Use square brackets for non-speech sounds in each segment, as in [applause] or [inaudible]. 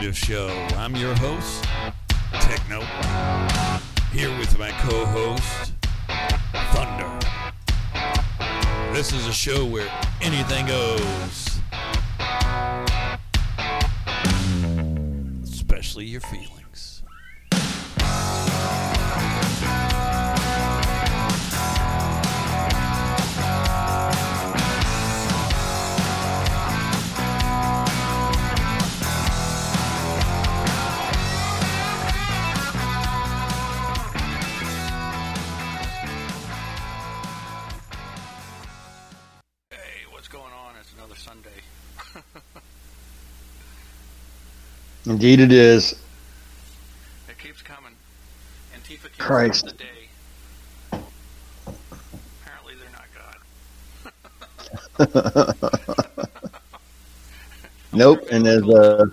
Show. I'm your host, Techno. Here with my co host, Thunder. This is a show where anything goes, especially your feelings. Indeed, it is. It keeps coming. Antifa keeps Christ. the day. Apparently, they're not God. [laughs] [laughs] Nope. And as uh,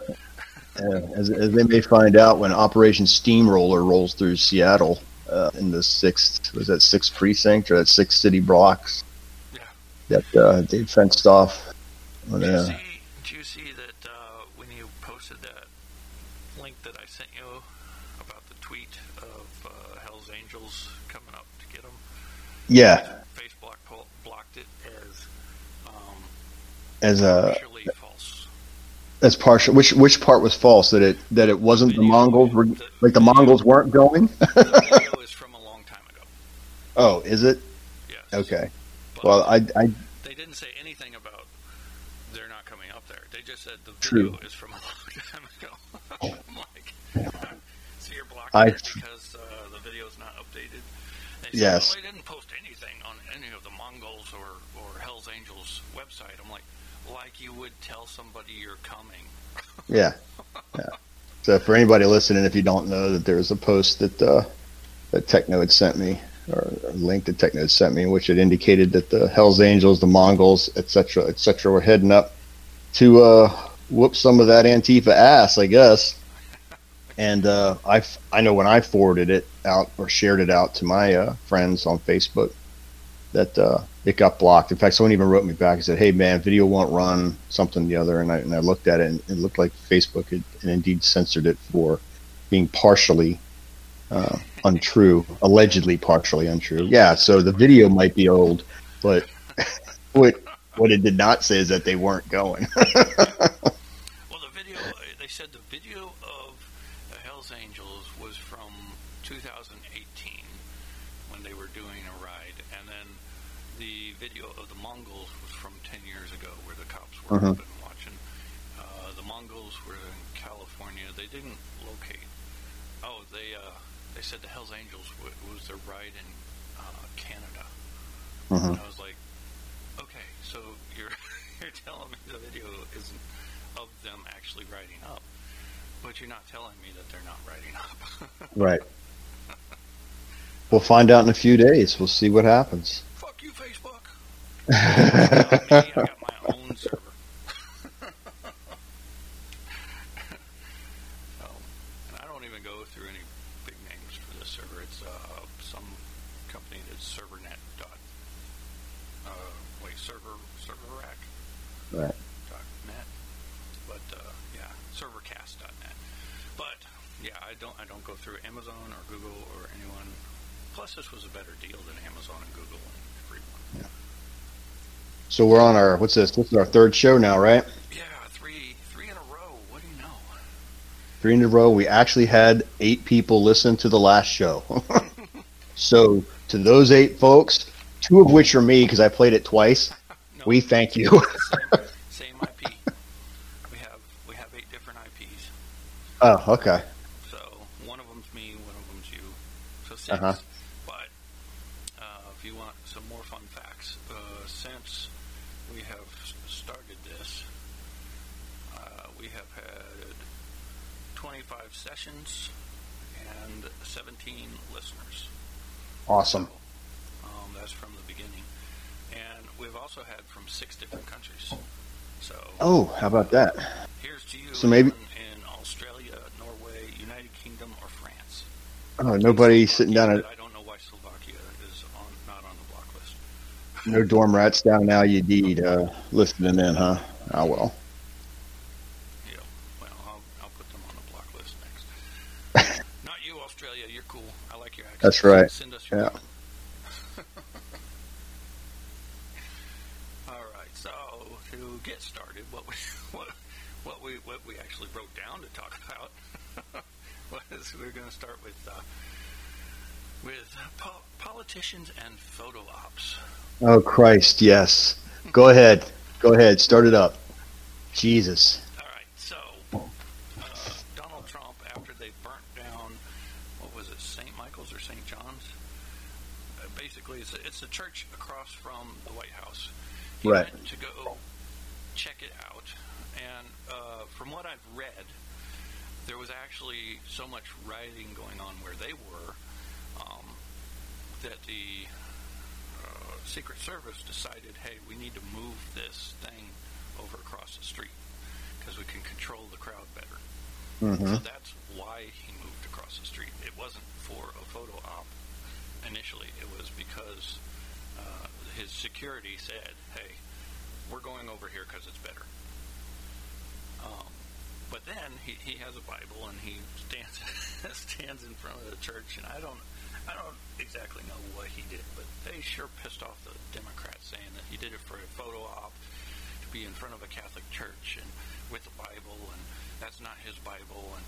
uh, as, as they may find out when Operation Steamroller rolls through Seattle uh, in the sixth was that sixth precinct or that sixth city blocks Yeah. that uh, they fenced off. Uh, see, did you see that uh, when you posted that link that I sent you about the tweet of uh, Hell's Angels coming up to get them? Yeah, Facebook blocked it as um, as a partially false. as partial. Which which part was false? That it that it wasn't the Mongols were like the Mongols weren't going. The video is from a long time ago. [laughs] oh, is it? Yes. Okay. But Well, I I they didn't say anything about they're not coming up there. They just said the True. video is from a long [laughs] time ago. [laughs] I'm like, so you're blocking I- it because uh, the video's not updated. They said, Yes. Well, they didn't post anything on any of the Mongols or, or Hell's Angels website. I'm like, like you would tell somebody you're coming. [laughs] Yeah. Yeah. So for anybody listening, if you don't know that there was a post that uh, that Techno had sent me, or a link that Techno had sent me, which it indicated that the Hell's Angels, the Mongols, etc., etc., were heading up to uh, whoop some of that Antifa ass, I guess. And uh, I, I know when I forwarded it out or shared it out to my uh, friends on Facebook, that uh, it got blocked. In fact, someone even wrote me back and said, "Hey, man, video won't run something the other." And I and I looked at it, and it looked like Facebook had and indeed censored it for being partially uh, untrue, allegedly partially untrue. Yeah, so the video might be old, but [laughs] what what it did not say is that they weren't going. [laughs] Well, the video, uh, they said the video of the Hells Angels was from 2018 when they were doing a ride, and then the video of the Mongols was from 10 years ago where the cops were Mhm. up and watching. Uh, the Mongols were in California. They didn't locate. Oh, they uh, they said the Hells Angels w- was their ride in uh, Canada. Mhm. And I was like, okay, so you're [laughs] you're telling me the video isn't of them actually riding up, but you're not telling me that they're not riding up. [laughs] Right. We'll find out in a few days. We'll see what happens. Fuck you, Facebook. [laughs] Uh, me, I got my own server. so, and I don't even go through any big names for this server. It's uh, some company that's servernet dot. Uh, wait, server server rack. Right. dot net. But uh, yeah, servercast dot net. But yeah, I don't I don't go through Amazon or Google or anyone. Plus, this was a better deal than Amazon and Google and everyone. Yeah. So we're on our what's this? This is our third show now, right? Yeah, three three in a row. What do you know? Three in a row. We actually had eight people listen to the last show. [laughs] so to those eight folks, two of which are me because I played it twice. [laughs] No, We thank you. same, same IP. We have we have eight different IPs. Oh, okay. So one of them's me, one of them's you. So 6 Uh-huh. But uh, if you want some more fun facts, uh, since we have started this, uh, we have had 25 sessions and 17 listeners. Awesome. Um, that's from the beginning. And we've also had from six different countries. So Oh, how about that? here's to you So maybe- in, in Australia, Norway, United Kingdom, or France. Oh, nobody sitting down at I don't know why Slovakia is on not on the block list. No dorm rats down now. You need uh, listening in, huh? Oh well. Yeah. Well, I'll, I'll put them on the block list next. [laughs] Not you, Australia. You're cool. I like your accent. That's right. Send us your Yeah. All right. So to get started, what we what what we what we actually wrote down to talk about we're going to start with uh, with po- politicians and photo ops. Oh Christ, yes. Go ahead. Go ahead. Start it up. Jesus. All right, so uh, Donald Trump, after they burnt down, what was it, St. Michael's or St. John's? Uh, basically, it's a, it's a church across from the White House. He Right. went to go check it out, and uh, from what I've read, there was actually so much rioting going on where they were um, that the uh, Secret Service decided, hey, we need to move this thing over across the street because we can control the crowd better. hmm So that's why he moved across the street. It wasn't for a photo op initially. It was because uh, his security said, hey, we're going over here because it's better. But then he, he has a Bible and he stands [laughs] stands in front of the church, and I don't I don't exactly know what he did, but they sure pissed off the Democrats saying that he did it for a photo op to be in front of a Catholic church and with the Bible, and that's not his Bible, and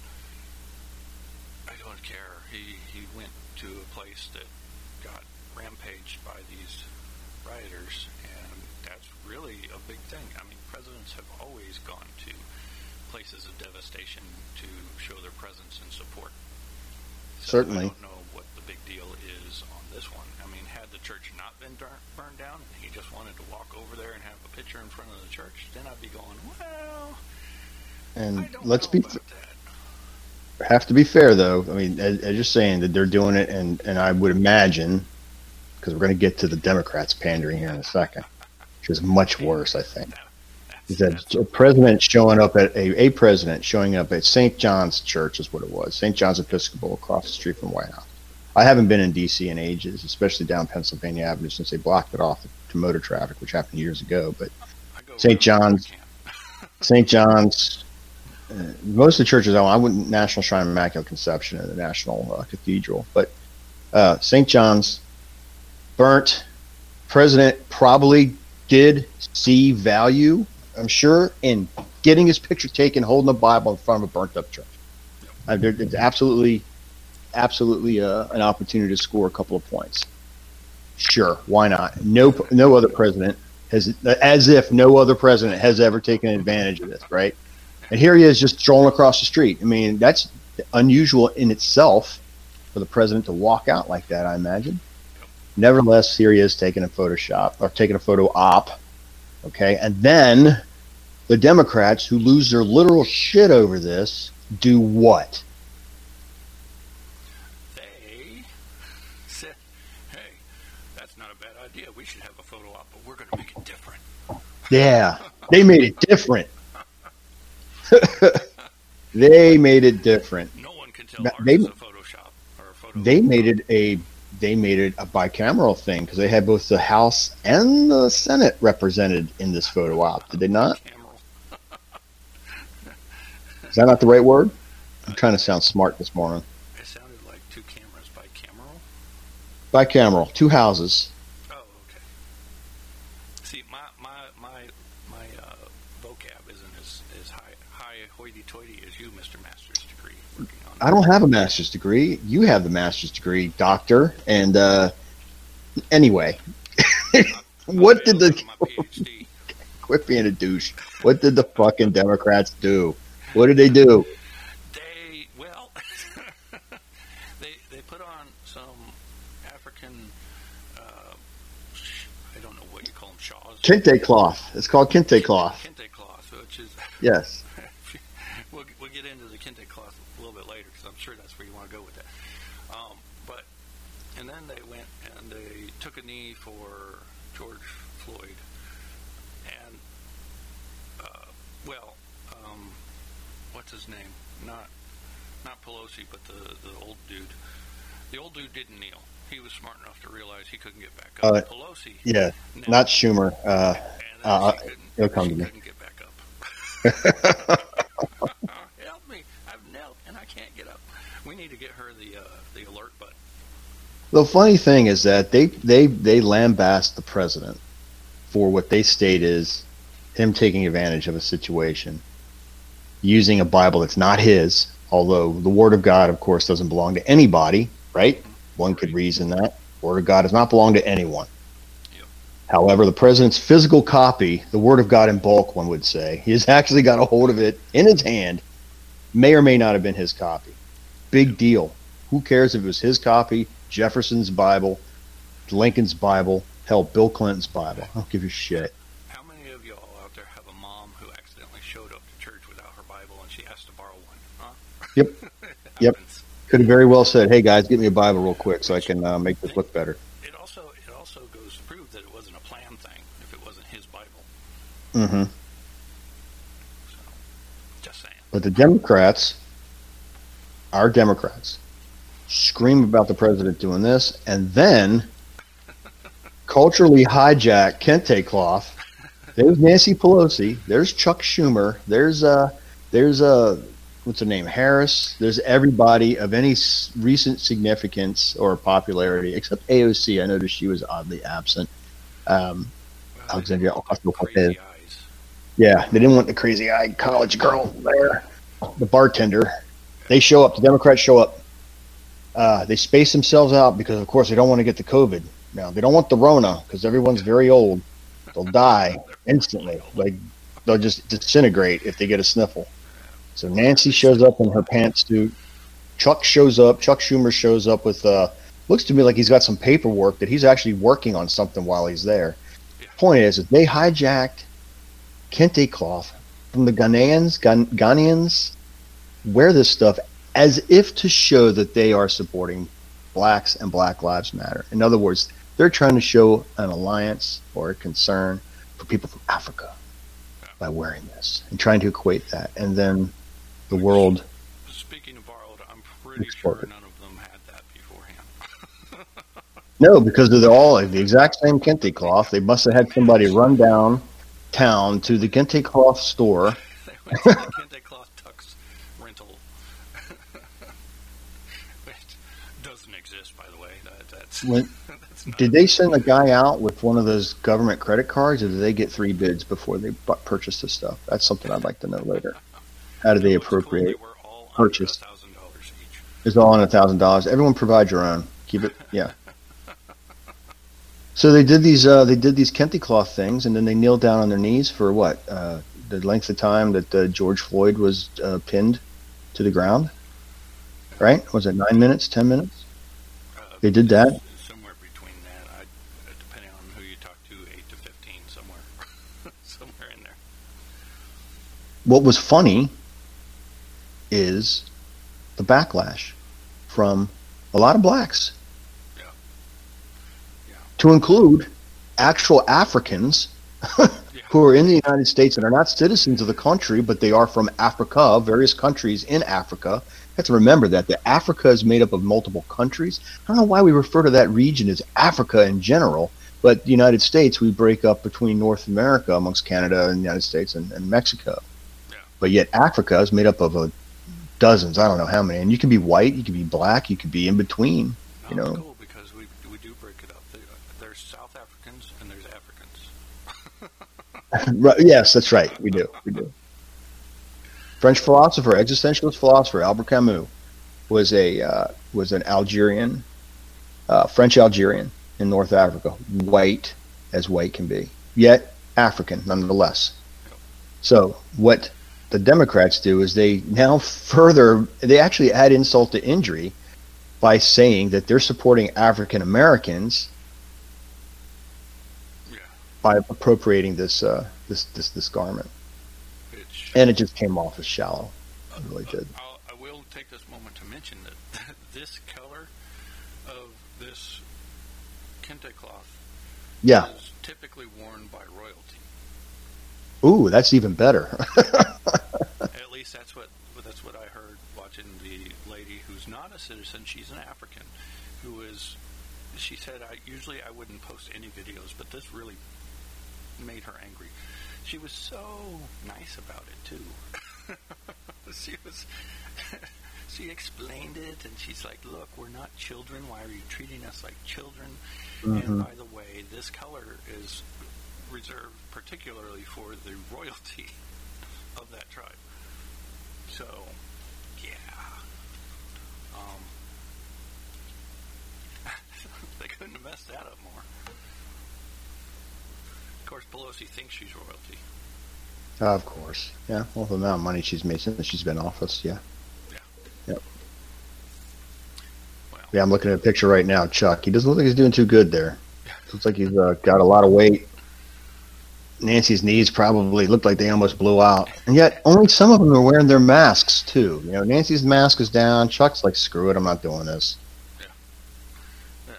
I don't care. He he went to a place that got rampaged by these rioters, and that's really a big thing. I mean, presidents have always gone to places of devastation to show their presence and support. So Certainly. I don't know what the big deal is on this one. I mean, had the church not been burned down and he just wanted to walk over there and have a picture in front of the church, then I'd be going, well, And let's be that. have to be fair though. I mean, as, as you're saying that they're doing it, and and I would imagine because we're going to get to the Democrats pandering here in a second, which is much [laughs] worse. I think is that a president showing up at a, a president showing up at St. John's Church is what it was. St. John's Episcopal across the street from White House. I haven't been in D.C. in ages, especially down Pennsylvania Avenue since they blocked it off to motor traffic, which happened years ago. But St. John's. St. [laughs] John's, uh, most of the churches, I went National Shrine of Immaculate Conception and the National uh, Cathedral, but uh, St. John's burnt. President probably did see value, I'm sure, in getting his picture taken, holding a Bible in front of a burnt up church. Uh, there, it's absolutely, absolutely uh, an opportunity to score a couple of points. Sure, why not? No, no other president has, as if no other president has ever taken advantage of this, right? And here he is just strolling across the street. I mean, that's unusual in itself for the president to walk out like that, I imagine. Nevertheless, here he is taking a Photoshop or taking a photo op. Okay. And then the Democrats who lose their literal shit over this do what? They said, hey, that's not a bad idea. We should have a photo op, but we're going to make it different. Yeah. [laughs] They made it different. [laughs] they made it different. No one can tell they- a Photoshop or a photo. they made it a they made it a bicameral thing because they had both the House and the Senate represented in this photo op. Did they not? Is that not the right word? I'm trying to sound smart this morning. It sounded like two cameras by camera. Bicameral, two houses. Oh, okay. See, my my my my uh, vocab isn't as as high high hoity-toity as you, Mr. Master's degree. Working on. I don't have a master's degree. You have the master's degree, doctor. And uh, anyway, [laughs] what did the [laughs] quit being a douche? What did the fucking Democrats do? What did they do? They well, [laughs] they they put on some African. Uh, I don't know what you call them, shawls. Kente cloth. It's called kente cloth. Kente cloth, which is Yes. we'll, we'll get into the kente cloth a little bit later because I'm sure that's where you want to go with that. Um, but and then they went and they took a knee for George Floyd, and uh, well, um, what's his name? Not not Pelosi, but the the old dude. The old dude didn't kneel. he was smart enough to realize he couldn't get back Uh, up. Pelosi, Yeah, not Schumer. Uh, uh, it'll come to me. couldn't get back up. [laughs] Help me! I've knelt and I can't get up. We need to get her the uh, the alert button. the funny thing is that they they they lambast the president for what they state is him taking advantage of a situation, using a Bible that's not his. Although the Word of God, of course, doesn't belong to anybody, right? One could reason that Word of God does not belong to anyone. Yep. However, the president's physical copy, the Word of God in bulk, one would say, he has [laughs] actually got a hold of it in his hand, may or may not have been his copy. Big deal. Who cares if it was his copy, Jefferson's Bible, Lincoln's Bible, hell, Bill Clinton's Bible? I don't give a shit. How many of y'all out there have a mom who accidentally showed up to church without her Bible and she asked to borrow one? Huh? Yep. It Yep. happens. Could have very well said, "Hey guys, get me a Bible real quick so I can uh, make this look better." It also it also goes to prove that it wasn't a plan thing if it wasn't his Bible. Mm hmm So, just saying. But the Democrats, our Democrats, scream about the president doing this, and then [laughs] culturally hijack kente cloth. There's Nancy Pelosi. There's Chuck Schumer. There's uh, there's uh, what's her name, Harris. There's everybody of any s- recent significance or popularity, except AOC. I noticed she was oddly absent. Um, Well, Alexandria like Ocasio-Cortez. yeah, they didn't want the crazy-eyed college girl there, the bartender. They show up. The Democrats show up. Uh, they space themselves out because, of course, they don't want to get the COVID. Now they don't want the Rona because everyone's very old. They'll die [laughs] instantly. Like they'll just disintegrate if they get a sniffle. So Nancy shows up in her pantsuit. Chuck shows up. Chuck Schumer shows up with. Uh, looks to me like he's got some paperwork that he's actually working on something while he's there. Point is, they hijacked kente cloth from the Ghanaians, Ghan- Ghanaians wear this stuff as if to show that they are supporting blacks and Black Lives Matter. In other words, they're trying to show an alliance or a concern for people from Africa by wearing this and trying to equate that. And then the world, Speaking of borrowed, I'm pretty sure none of them had that beforehand. [laughs] no, because they're all the exact same kente cloth. They must have had somebody run down town to the kente cloth store they went to the Kente Cloth Tux rental. [laughs] Which doesn't exist, by the way. That, that's, [laughs] When- that's Did they send a guy out with one of those government credit cards, or did they get three bids before they purchased this stuff? That's something I'd like to know later. How did they appropriate? They were all purchase? thousand dollars each. It's all on a thousand dollars. Everyone provide your own. Keep it, yeah. [laughs] So they did these. Uh, they did these kente cloth things, and then they kneeled down on their knees for what? Uh, the length of time that uh, George Floyd was uh, pinned to the ground. Right? Was it nine minutes? Ten minutes? Uh, They did that? Somewhere between that, I, uh, depending on who you talk to, eight to fifteen, somewhere, [laughs] somewhere in there. what was funny is the backlash from a lot of blacks Yeah. Yeah. to include actual Africans [laughs] who are in the United States and are not citizens of the country, but they are from Africa, various countries in Africa. You have to remember that that Africa is made up of multiple countries. I don't know why we refer to that region as Africa in general, but the United States we break up between North America amongst Canada and the United States and, and Mexico. Yeah. But yet Africa is made up of a dozens, I don't know how many. And you can be white, you can be black, you can be in between. No, You know. cool because we we do break it up. There's South Africans and there's Africans. [laughs] Right, yes, that's right. We do. We do. French philosopher, existentialist philosopher Albert Camus was a uh, was an Algerian, uh, French Algerian in North Africa, white as white can be, yet African nonetheless. So what the Democrats do is they now further they actually add insult to injury by saying that they're supporting African Americans Yeah. by appropriating this uh, this this this garment. Which and it just came off as shallow. It really did. I'll, I will take this moment to mention that [laughs] this color of this kente cloth Yeah. is typically worn by. Ooh, that's even better. [laughs] At least that's what that's what I heard watching the lady who's not a citizen. She's an African who is she said, I usually I wouldn't post any videos, but this really made her angry. She was so nice about it too. [laughs] she was. [laughs] she explained it, and she's like, "Look, we're not children. Why are you treating us like children?" Mm-hmm. And by the way, this color is reserved particularly for the royalty of that tribe. So, yeah. Um, [laughs] they couldn't have messed that up more. Of course, Pelosi thinks she's royalty. Of course. Yeah. Well, the amount of money she's made since she's been in office. Yeah. Yeah. Yep. Well, Yeah, I'm looking at a picture right now. Chuck. He doesn't look like he's doing too good there. [laughs] Looks like he's uh, got a lot of weight. Nancy's knees probably looked like they almost blew out, and yet only some of them are wearing their masks too. You know, Nancy's mask is down. Chuck's like, "Screw it, I'm not doing this." Yeah. Well,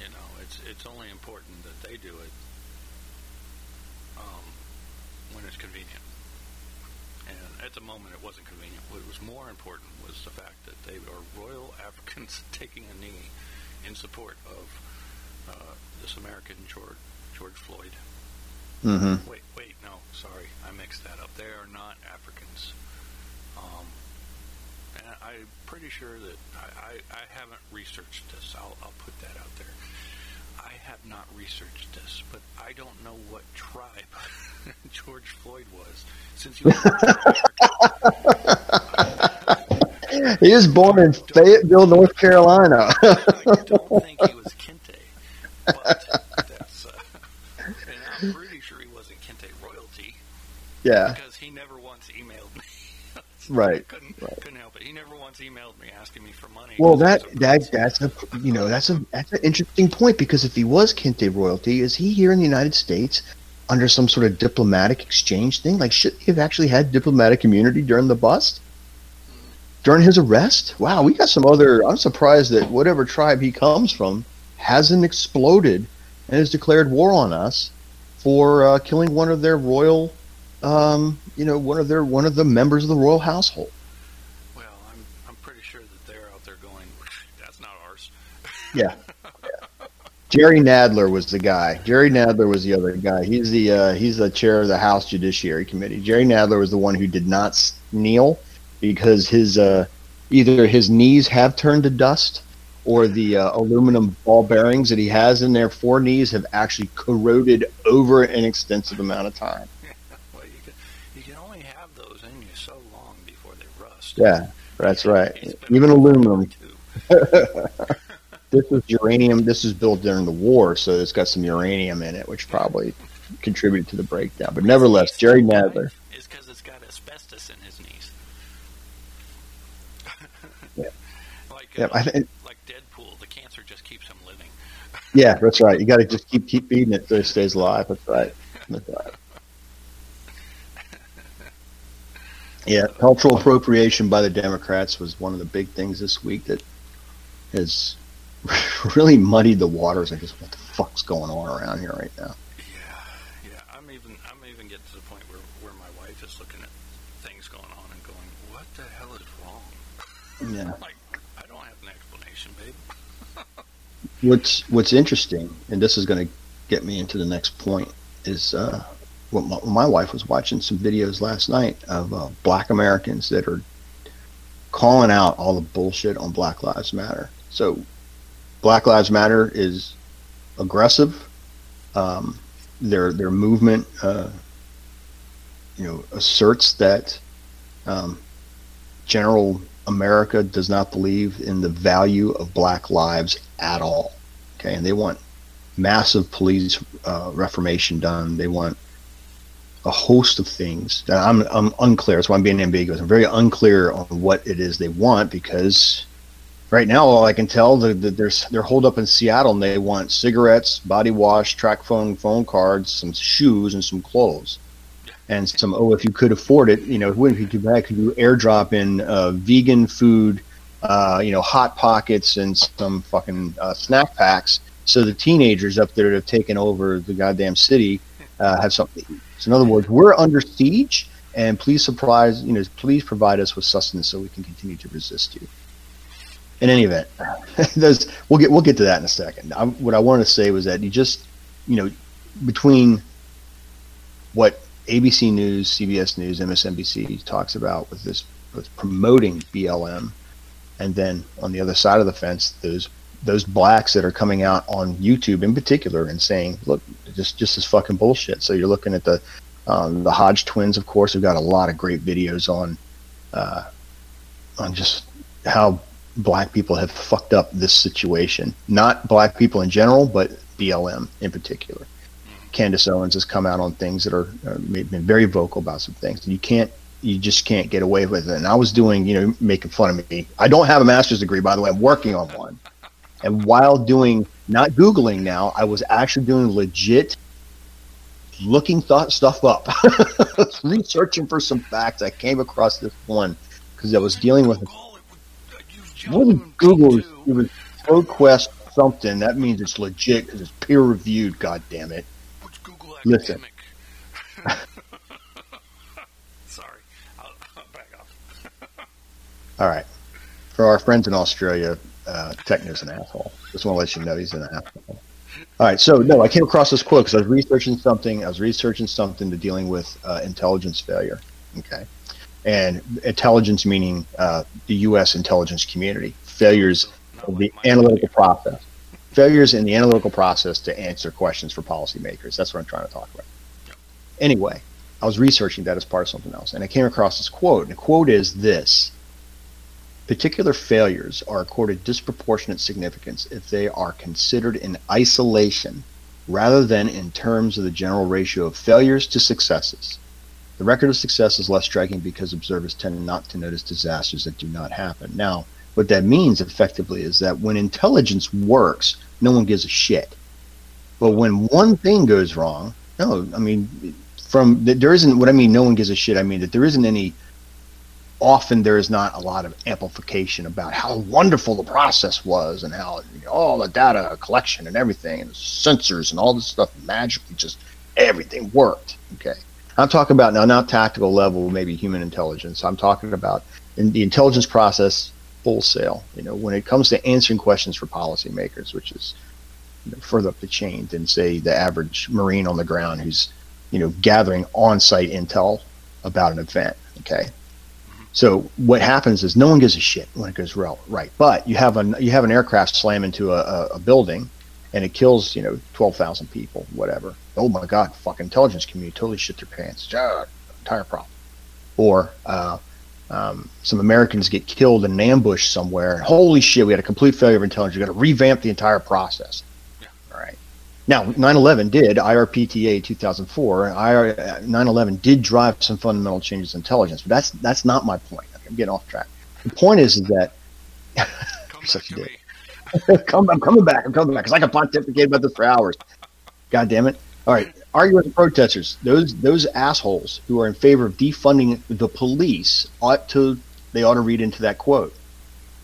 you know, it's it's only important that they do it um, when it's convenient. And at the moment, it wasn't convenient. What was more important was the fact that they are royal [laughs] Africans taking a knee in support of uh, this American George George Floyd. Mm-hmm. Wait, wait, no, sorry, I mixed that up. They are not Africans. Um, and I'm pretty sure that I, I, I haven't researched this. I'll, I'll put that out there. I have not researched this, but I don't know what tribe [laughs] George Floyd was, since he was [laughs] He was born in Fayetteville, North Carolina. I don't think he was Kente, but that's. Uh, and I'm pretty sure he wasn't Kente royalty. Yeah, because he never once emailed me. [laughs] Right, couldn't, right. couldn't help it. He never once emailed me asking me for money. Well, that it was a that that's a you know that's a that's an interesting point because if he was Kente royalty, is he here in the United States under some sort of diplomatic exchange thing? Like, should he have actually had diplomatic immunity during the bust, during his arrest? Wow, we got some other. I'm surprised that whatever tribe he comes from hasn't exploded and has declared war on us for uh, killing one of their royal, um, you know, one of their one of the members of the royal household. Well, I'm I'm pretty sure that they're out there going, that's not ours. Yeah. [laughs] Jerry Nadler was the guy. Jerry Nadler was the other guy. He's the uh, he's the chair of the House Judiciary Committee. Jerry Nadler was the one who did not kneel because his uh, either his knees have turned to dust or the uh, aluminum ball bearings that he has in their four knees have actually corroded over an extensive amount of time. Well, you can you can only have those in you so long before they rust. Yeah, that's right. Even aluminum. too. [laughs] This is uranium. This is built during the war, so it's got some uranium in it, which probably contributed to the breakdown. But nevertheless, Jerry Nadler. is because it's got asbestos in his knees. [laughs] Yeah. like Yeah, uh, I think, like Deadpool, the cancer just keeps him living. yeah, that's right. You got to just keep keep feeding it so it stays alive. That's right. That's right. Yeah, cultural appropriation by the Democrats was one of the big things this week that has [laughs] really muddied the waters. I just what the fuck's going on around here right now? Yeah, yeah. I'm even I'm even getting to the point where where my wife is looking at things going on and going, "What the hell is wrong?" Yeah. [laughs] like, I don't have an explanation, babe. [laughs] What's What's interesting, and this is going to get me into the next point, is uh, my, my wife was watching some videos last night of uh, Black Americans that are calling out all the bullshit on Black Lives Matter. So, Black Lives Matter is aggressive. Um, their their movement, uh, you know, asserts that um, general America does not believe in the value of black lives at all. Okay, and they want massive police uh, reformation done. They want a host of things that I'm, I'm unclear. That's why I'm being ambiguous. I'm very unclear on what it is they want because right now all I can tell that that they're they're holed up in Seattle and they want cigarettes, body wash, track phone, phone cards, some shoes, and some clothes. And some oh, if you could afford it, you know, it wouldn't be too bad. Could you airdrop in uh, vegan food, uh, you know, hot pockets and some fucking uh, snack packs, so the teenagers up there that have taken over the goddamn city uh, have something to eat. So in other words, we're under siege, and please surprise, you know, please provide us with sustenance so we can continue to resist you. in any event, [laughs] there's we'll get we'll get to that in a second. I, what I wanted to say was that you just you know between what ABC News, CBS News, MSNBC talks about with this with promoting BLM, and then on the other side of the fence, those those blacks that are coming out on YouTube in particular and saying, "Look, just just this fucking bullshit." So you're looking at the um, the Hodge twins, of course, have got a lot of great videos on uh, on just how black people have fucked up this situation. Not black people in general, but BLM in particular. Candace Owens has come out on things that are uh, been very vocal about some things. You can't, you just can't get away with it. And I was doing, you know, making fun of me. I don't have a master's degree, by the way. I'm working on one. And while doing, not Googling now, I was actually doing legit looking thought stuff up, [laughs] researching for some facts. I came across this one because I was dealing with. What Google? It was ProQuest something. That means it's legit because it's peer reviewed. God damn it! Listen. [laughs] Sorry, I'll, I'll back off. [laughs] All right. For our friends in Australia, uh, Techno's an asshole. Just want to let you know he's an asshole. All right, so no, I came across this quote because I was researching something. I was researching something to dealing with uh, intelligence failure. Okay, and intelligence meaning uh, the U.S. intelligence community failures of the analytical process, failures in the analytical process to answer questions for policymakers. That's what I'm trying to talk about. Anyway, I was researching that as part of something else, and I came across this quote. And the quote is this: Particular failures are accorded disproportionate significance if they are considered in isolation rather than in terms of the general ratio of failures to successes. The record of success is less striking because observers tend not to notice disasters that do not happen. Now, what that means effectively is that when intelligence works, no one gives a shit. But when one thing goes wrong, no, I mean, from there isn't what I mean. No one gives a shit. I mean that there isn't any often there is not a lot of amplification about how wonderful the process was and how you know, all the data collection and everything and sensors and all this stuff magically just everything worked. Okay. I'm talking about now, not tactical level, maybe human intelligence. I'm talking about in the intelligence process sail. You know, when it comes to answering questions for policymakers, which is you know, further up the chain than say the average Marine on the ground who's, you know, gathering on-site intel about an event. Okay, so what happens is no one gives a shit when it goes right. But you have an you have an aircraft slam into a, a building, and it kills you know twelve thousand people, whatever. Oh my God! Fucking intelligence community totally shit their pants. Entire problem. Or uh, um, some Americans get killed in an ambush somewhere. Holy shit! We had a complete failure of intelligence. We got to revamp the entire process. Yeah. All right. Now, 9/11 did IRPTA 2004. 9/11 did drive some fundamental changes in intelligence, but that's that's not my point. I'm getting off track. The point is, is that such a dick. Come, I'm coming back. I'm coming back because I can pontificate about this for hours. God damn it! All right, argue with the protesters. Those those assholes who are in favor of defunding the police ought to they ought to read into that quote.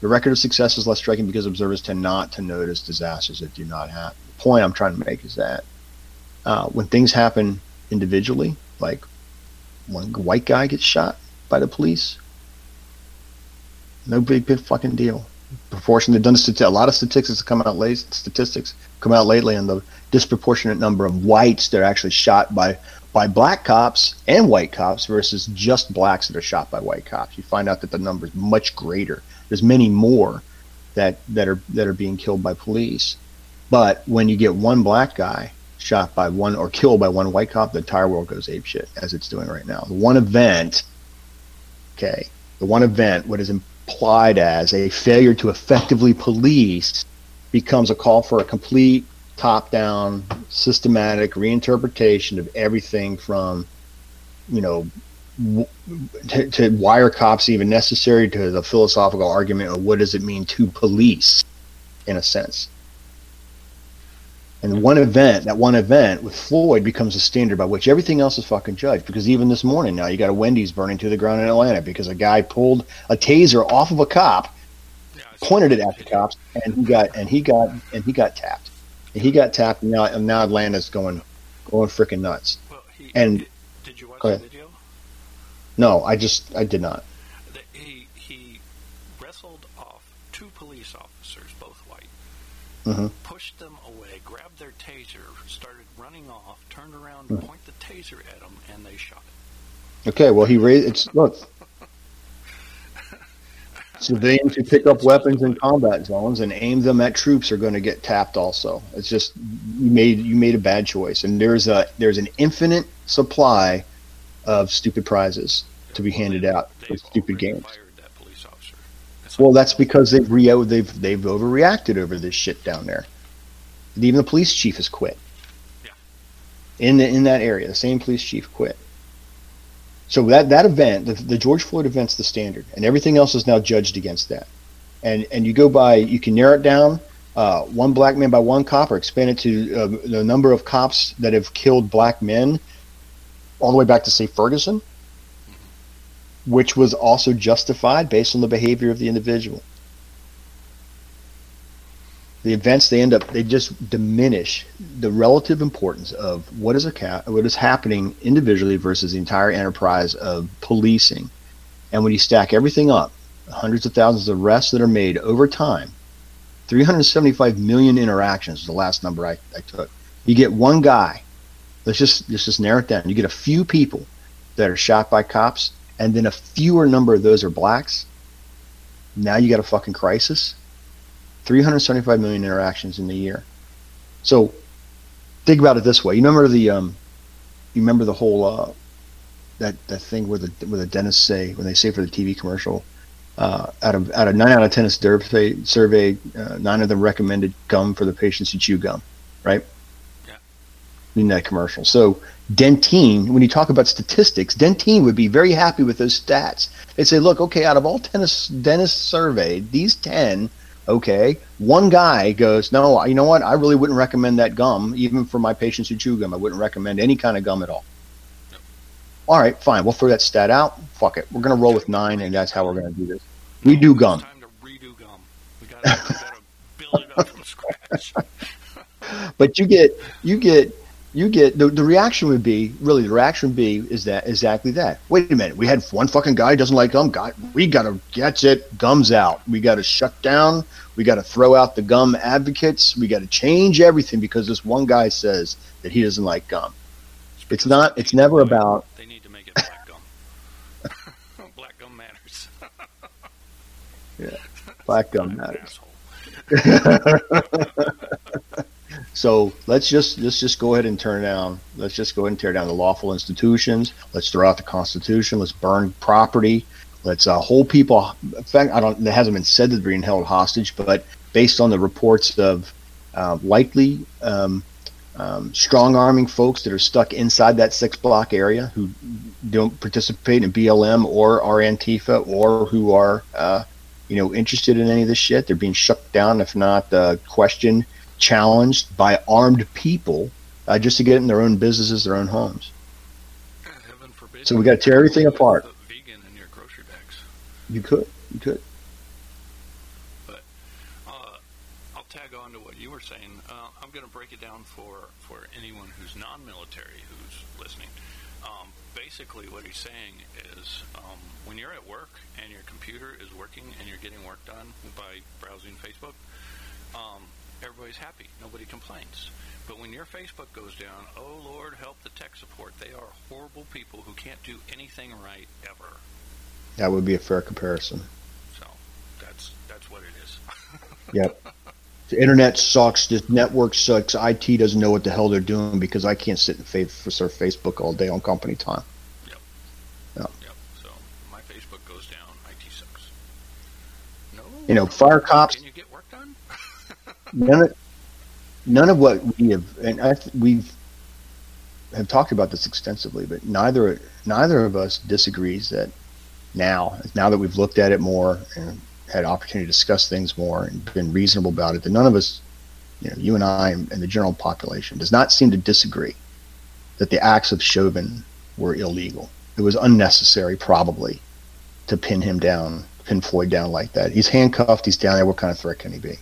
The record of success is less striking because observers tend not to notice disasters that do not happen point I'm trying to make is that uh, when things happen individually, like when a white guy gets shot by the police, no big, big fucking deal. Proportion they've done a lot of statistics come out late. Statistics come out lately on the disproportionate number of whites that are actually shot by by black cops and white cops versus just blacks that are shot by white cops. You find out that the number is much greater. There's many more that that are that are being killed by police. But when you get one black guy shot by one or killed by one white cop, the entire world goes ape shit as it's doing right now. The one event, okay, the one event, what is implied as a failure to effectively police, becomes a call for a complete top-down, systematic reinterpretation of everything from, you know, to, to why are cops even necessary to the philosophical argument of what does it mean to police, in a sense. And one event, that one event with Floyd becomes a standard by which everything else is fucking judged. Because even this morning now, you got a Wendy's burning to the ground in Atlanta because a guy pulled a taser off of a cop, yeah, pointed it at the cops, and he got and he got and he got tapped. And he got tapped, and now and now Atlanta's going going freaking nuts. Well, he, and did, did you watch the video? No, I just I did not. He he wrestled off two police officers, both white, Mhm. pushed them away, grabbed their taser, started running off, turned around, Mhm. point the taser at them, and they shot. Okay, well, he raised. It's look. Civilians who pick up weapons in combat zones and aim them at troops are going to get tapped. Also, it's just you made you made a bad choice, and there's a there's an infinite supply of stupid prizes to be handed out for stupid games. That police officer. It's Well, that's because they've re- they've they've overreacted over this shit down there. Even the police chief has quit. Yeah. In the, in that area, the same police chief quit. So that that event, the, the George Floyd event's the standard, and everything else is now judged against that. And and you go by, you can narrow it down, uh, one black man by one cop, or expand it to uh, the number of cops that have killed black men, all the way back to say Ferguson, which was also justified based on the behavior of the individual. The events they end up they just diminish the relative importance of what is what is happening individually versus the entire enterprise of policing. And when you stack everything up, hundreds of thousands of arrests that are made over time, 375 million interactions is the last number I, I took. You get one guy. Let's just let's just narrow it down. You get a few people that are shot by cops, and then a fewer number of those are blacks. Now you got a fucking crisis. 375 million interactions in a year. So think about it this way. You remember the um, you remember the whole uh, that that thing where the where the dentists say when they say for the TV commercial, uh, out of out of nine out of ten survey survey, uh, nine of them recommended gum for the patients to chew gum, right? Yeah. In that commercial. So Dentyne, when you talk about statistics, Dentyne would be very happy with those stats. They'd say, look, okay, out of all dentists, dentists surveyed, these 10, okay, one guy goes, no, you know what? I really wouldn't recommend that gum, even for my patients who chew gum. I wouldn't recommend any kind of gum at all. All right, fine. We'll throw that stat out. Fuck it. We're going to roll with nine, and that's how we're going to do this. We do gum. Time to redo gum. We gotta build it up from scratch. but you get you get you get the, the reaction would be really the reaction would be is that exactly that wait a minute we had one fucking guy who doesn't like gum God, we gotta get it gums out we gotta shut down we gotta throw out the gum advocates we gotta change everything because this one guy says that he doesn't like gum It's not- it's never about- They need to make it black gum. [laughs] black gum matters. Yeah, black gum matters. [laughs] So let's just let's just go ahead and turn down. Let's just go ahead and tear down the lawful institutions. Let's throw out the Constitution. Let's burn property. Let's uh, hold people. In fact, I don't. It hasn't been said that they're being held hostage, but based on the reports of uh, likely um, um, strong arming folks that are stuck inside that six block area who don't participate in BLM or are Antifa or who are uh, you know interested in any of this shit, they're being shut down, if not uh, questioned challenged by armed people uh, just to get in their own businesses, their own homes. Forbid. So we gotta tear everything apart. Vegan in your grocery bags. You could, you could. But uh, I'll tag on to what you were saying. Uh, I'm going to break it down for, for anyone who's non-military who's listening. Um, basically, what he's saying is um, when you're at work and your computer is working and you're getting work done by browsing Facebook, um, everybody's happy. Nobody complains. But when your Facebook goes down, oh Lord, help the tech support. They are horrible people who can't do anything right ever. That would be a fair comparison. So that's that's what it is. [laughs] Yep. The internet sucks. This network sucks. IT doesn't know what the hell they're doing because I can't sit and fa- surf Facebook all day on company time. Yep. Yep. So my Facebook goes down. IT sucks. No. You know, fire cops. Can you get work done? None of, none of what we have, and I, we've have talked about this extensively, but neither neither of us disagrees that now, now that we've looked at it more and had opportunity to discuss things more and been reasonable about it, that none of us, you know, you and I and the general population does not seem to disagree that the acts of Chauvin were illegal. It was unnecessary, probably, to pin him down, pin Floyd down like that. He's handcuffed. He's down there. What kind of threat can he be?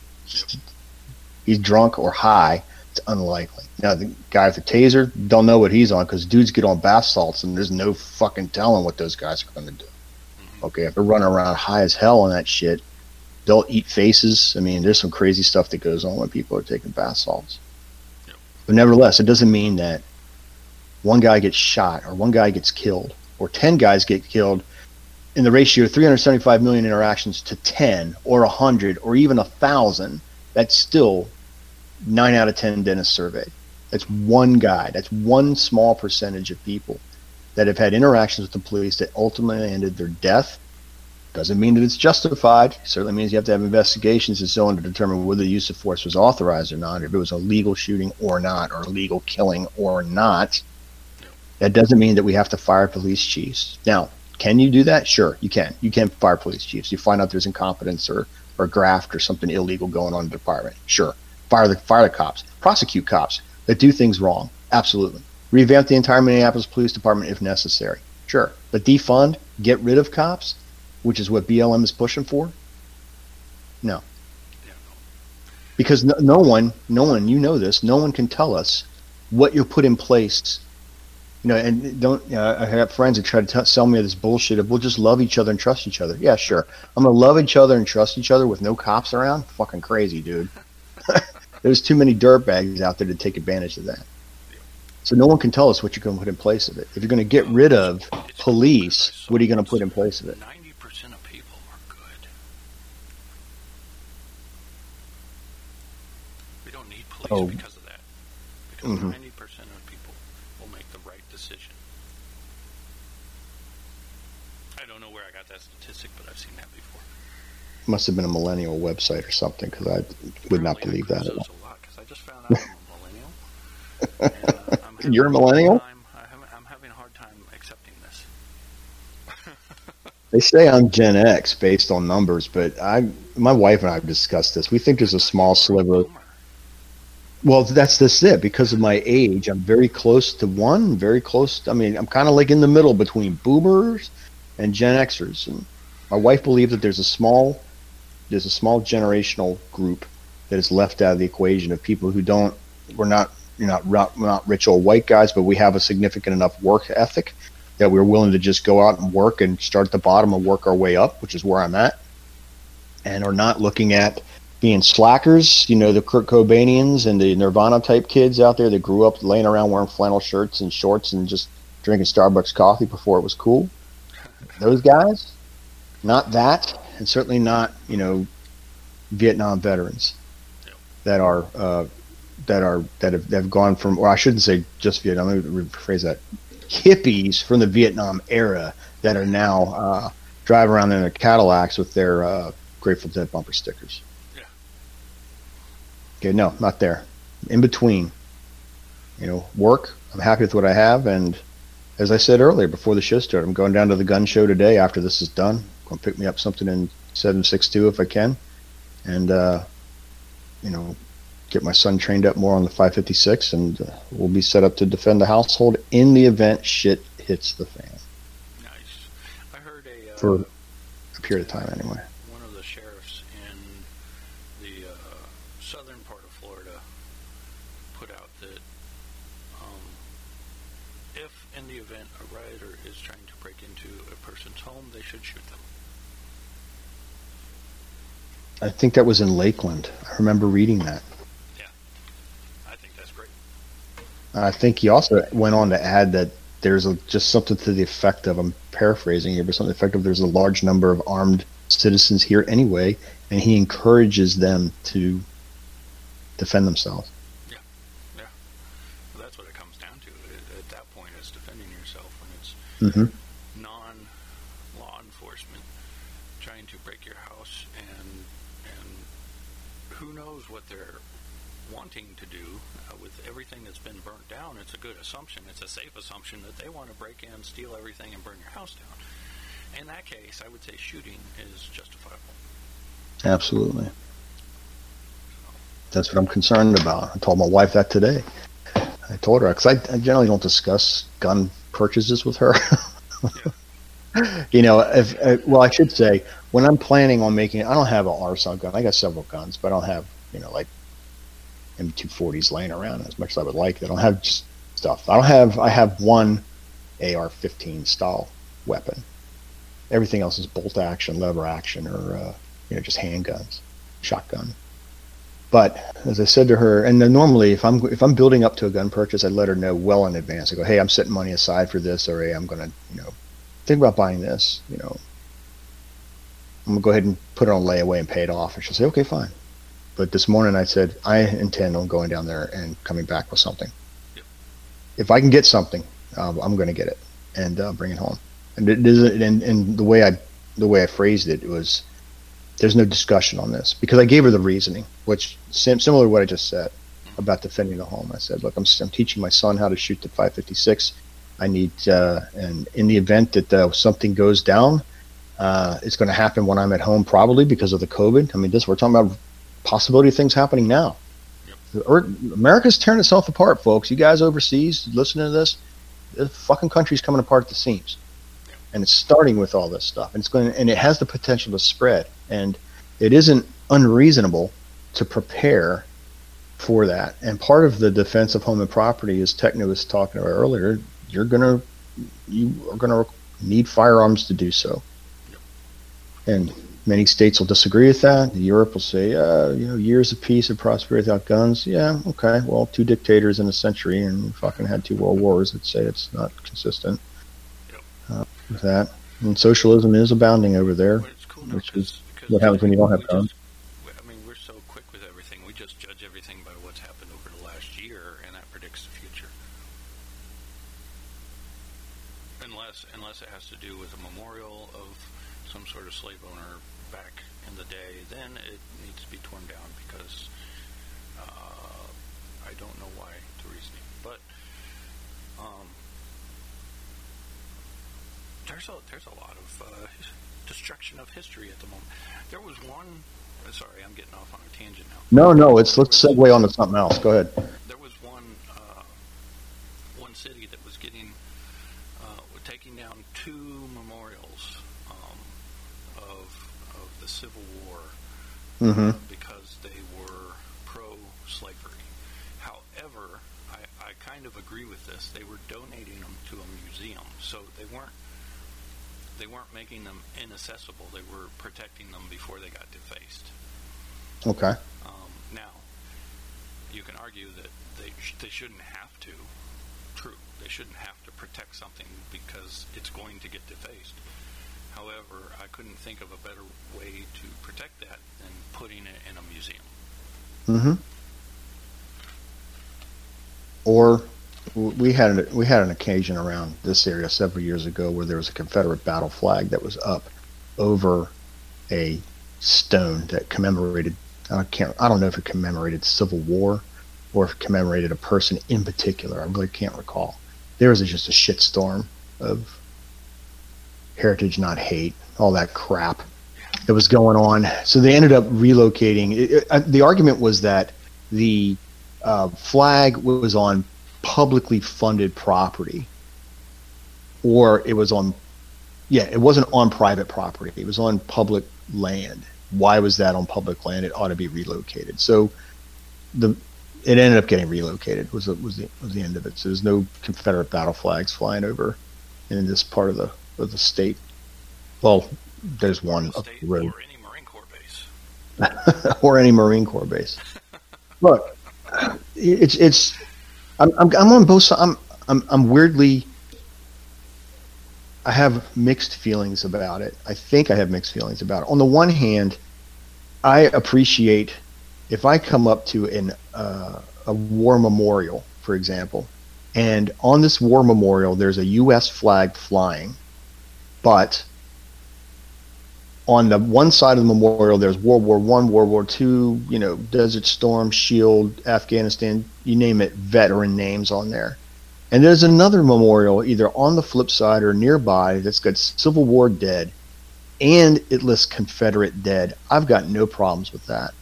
He's drunk or high. It's unlikely. Now the guy with the taser, don't know what he's on because dudes get on bath salts and there's no fucking telling what those guys are going to do. Mm-hmm. Okay, if they're running around high as hell on that shit, they'll eat faces. I mean, there's some crazy stuff that goes on when people are taking bath salts. Yep. But nevertheless, it doesn't mean that one guy gets shot or one guy gets killed or 10 guys get killed in the ratio of 375 million interactions to 10 or 100 or even a 1,000. That's still 9 out of 10 dentists surveyed. That's one guy. That's one small percentage of people that have had interactions with the police that ultimately ended their death. Doesn't mean that it's justified. Certainly means you have to have investigations and so on to determine whether the use of force was authorized or not, if it was a legal shooting or not, or a legal killing or not. That doesn't mean that we have to fire police chiefs. Now, can you do that? Sure, you can. You can fire police chiefs. You find out there's incompetence or, or graft or something illegal going on in the department. Sure. Fire the fire the cops. Prosecute cops that do things wrong. Absolutely. Revamp the entire Minneapolis Police Department if necessary. Sure. But defund, get rid of cops, which is what BLM is pushing for? No. Because no, no one, no one, you know this, no one can tell us what you put in place. You know, and don't, I have friends that try to t- sell me this bullshit of we'll just love each other and trust each other. Yeah, sure. I'm going to love each other and trust each other with no cops around? Fucking crazy, dude. [laughs] There's too many dirtbags out there to take advantage of that. So no one can tell us what you're going to put in place of it. If you're going to get rid of police, what are you going to put in place of it? 90% of people are good. We don't need police Oh. because of that. Because Mhm. 90% of people will make the right decision. I don't know where I got that statistic, but I've seen that before. Must have been a millennial website or something because I would not believe that at all. a lot because I just found out I'm a [laughs] millennial. [laughs] And, uh, You're a millennial? time- I haven't- I'm having a hard time accepting this. They say I'm Gen X based on numbers, but I, my wife and I have discussed this. We think there's a small sliver. Well, that's this it. Because of my age, I'm very close to one. Very close. I mean, I'm kind of like in the middle between Boomers and Gen Xers. And my wife believes that there's a small, there's a small generational group that is left out of the equation of people who don't. We're not, you're not, we're not rich old white guys, but we have a significant enough work ethic that we're willing to just go out and work and start at the bottom and work our way up, which is where I'm at, and are not looking at being slackers, you know, the Kurt Cobainians and the Nirvana type kids out there that grew up laying around wearing flannel shirts and shorts and just drinking Starbucks coffee before it was cool. Those guys, not that, and certainly not, you know, Vietnam veterans that are uh, that are that have, that have gone from, or I shouldn't say just Vietnam. Let me rephrase that: hippies from the Vietnam era that are now uh, driving around in their Cadillacs with their uh, Grateful Dead bumper stickers. Yeah. Okay, no, not there. In between, you know, work. I'm happy with what I have, and as I said earlier before the show started, I'm going down to the gun show today. After this is done, to pick me up something in seven six two if I can, and uh, you know, get my son trained up more on the 556, and uh, we'll be set up to defend the household in the event shit hits the fan Nice. I heard a uh, for a period of time anyway. one of the sheriffs in the uh, southern part of Florida put out that um, if, in the event a rioter is trying to break into a person's home, they should shoot them. I think that was in Lakeland. I remember reading that. Yeah, I think that's great. I think he also went on to add that there's a, just something to the effect of, I'm paraphrasing here, but something to the effect of there's a large number of armed citizens here anyway, and he encourages them to defend themselves. Yeah, yeah. Well, that's what it comes down to. At, at that point, it's defending yourself when it's Mm-hmm. non-law enforcement trying to break your house, and and who knows what they're wanting to do uh, with everything that's been burnt down. It's a good assumption. It's a safe assumption that they want to break in, steal everything, and burn your house down. In that case, I would say shooting is justifiable. Absolutely. That's what I'm concerned about. I told my wife that today. I told her because I, I generally don't discuss gun purchases with her. [laughs] you know, if uh, well, I should say when I'm planning on making, I don't have an arsenal gun. I got several guns, but I don't have you know like M240s laying around as much as I would like. I don't have just stuff. I don't have. I have one AR-15 style weapon. Everything else is bolt action, lever action, or uh, you know, just handguns, shotgun. But as I said to her, and normally if I'm if I'm building up to a gun purchase, I let her know well in advance. I go, hey, I'm setting money aside for this, or hey, I'm gonna, you know, think about buying this. You know, I'm gonna go ahead and put it on layaway and pay it off. And she'll say, okay, fine. But this morning I said I intend on going down there and coming back with something. Yep. If I can get something, uh, I'm going to get it and uh, bring it home. And it isn't. And, and the way I the way I phrased it was, there's no discussion on this because I gave her the reasoning, which sim- similar to what I just said about defending the home. I said, look, I'm, I'm teaching my son how to shoot the 556. I need, uh, and in the event that uh, something goes down, uh, it's going to happen when I'm at home, probably because of the COVID. I mean, this we're talking about possibility of things happening now. America's tearing itself apart, folks. You guys overseas listening to this, the fucking country's coming apart at the seams and it's starting with all this stuff and it's going and it has the potential to spread and it isn't unreasonable to prepare for that. And part of the defense of home and property as techno was talking about earlier you're going to you are to need firearms to do so. And many states will disagree with that. Europe will say uh, you know years of peace and prosperity without guns. Yeah okay. Well two dictators in a century and fucking had two world wars that say it's not consistent uh, with that. And socialism is abounding over there, which is what happens when you don't have guns. I mean, we're so quick with everything. We just judge everything by what's happened over the last year, and that predicts the future. Unless, unless it has to do with a memorial of some sort of slave owner back in the day, then it needs to be torn down because uh, I don't know why to reasoning. But um, there's a there's a lot of uh, destruction of history at the moment. There was one. uh, Sorry, I'm getting off on a tangent now. No, no, it's let's segue on to something else. Go ahead. There was one uh, one city that was getting uh, taking down two memorials um, of of the Civil War Mm-hmm. because they were pro-slavery. However, I, I kind of agree with this. They were donating them to a museum, so they weren't they weren't making them inaccessible. They were protecting them before they got defaced. Okay. Um, now, you can argue that they sh- they shouldn't have to. True, they shouldn't have to protect something because it's going to get defaced. However, I couldn't think of a better way to protect that than putting it in a museum. Mm-hmm. Or we had an, we had an occasion around this area several years ago where there was a Confederate battle flag that was up over a stone that commemorated I can't I don't know if it commemorated Civil War or if it commemorated a person in particular. I really can't recall. There was just a shitstorm of heritage, not hate, all that crap that was going on. So they ended up relocating. It, it, the argument was that the uh, flag was on publicly funded property, or it was on, yeah, it wasn't on private property. It was on public land. Why was that on public land? It ought to be relocated. So the it ended up getting relocated. Was the, was the was the end of it. So there's no Confederate battle flags flying over in this part of the of the state. Well, there's one up the road or any Marine Corps base. [laughs] or any Marine Corps base. Look, it's it's I'm I'm, I'm on both sides. I'm, I'm I'm weirdly. I have mixed feelings about it. I think I have mixed feelings about it. On the one hand, I appreciate if I come up to an uh, a war memorial, for example, and on this war memorial there's a U.S. flag flying, but on the one side of the memorial, there's World War One, World War Two, you know, Desert Storm, Shield, Afghanistan, you name it, veteran names on there. And there's another memorial either on the flip side or nearby that's got Civil War dead, and it lists Confederate dead. I've got no problems with that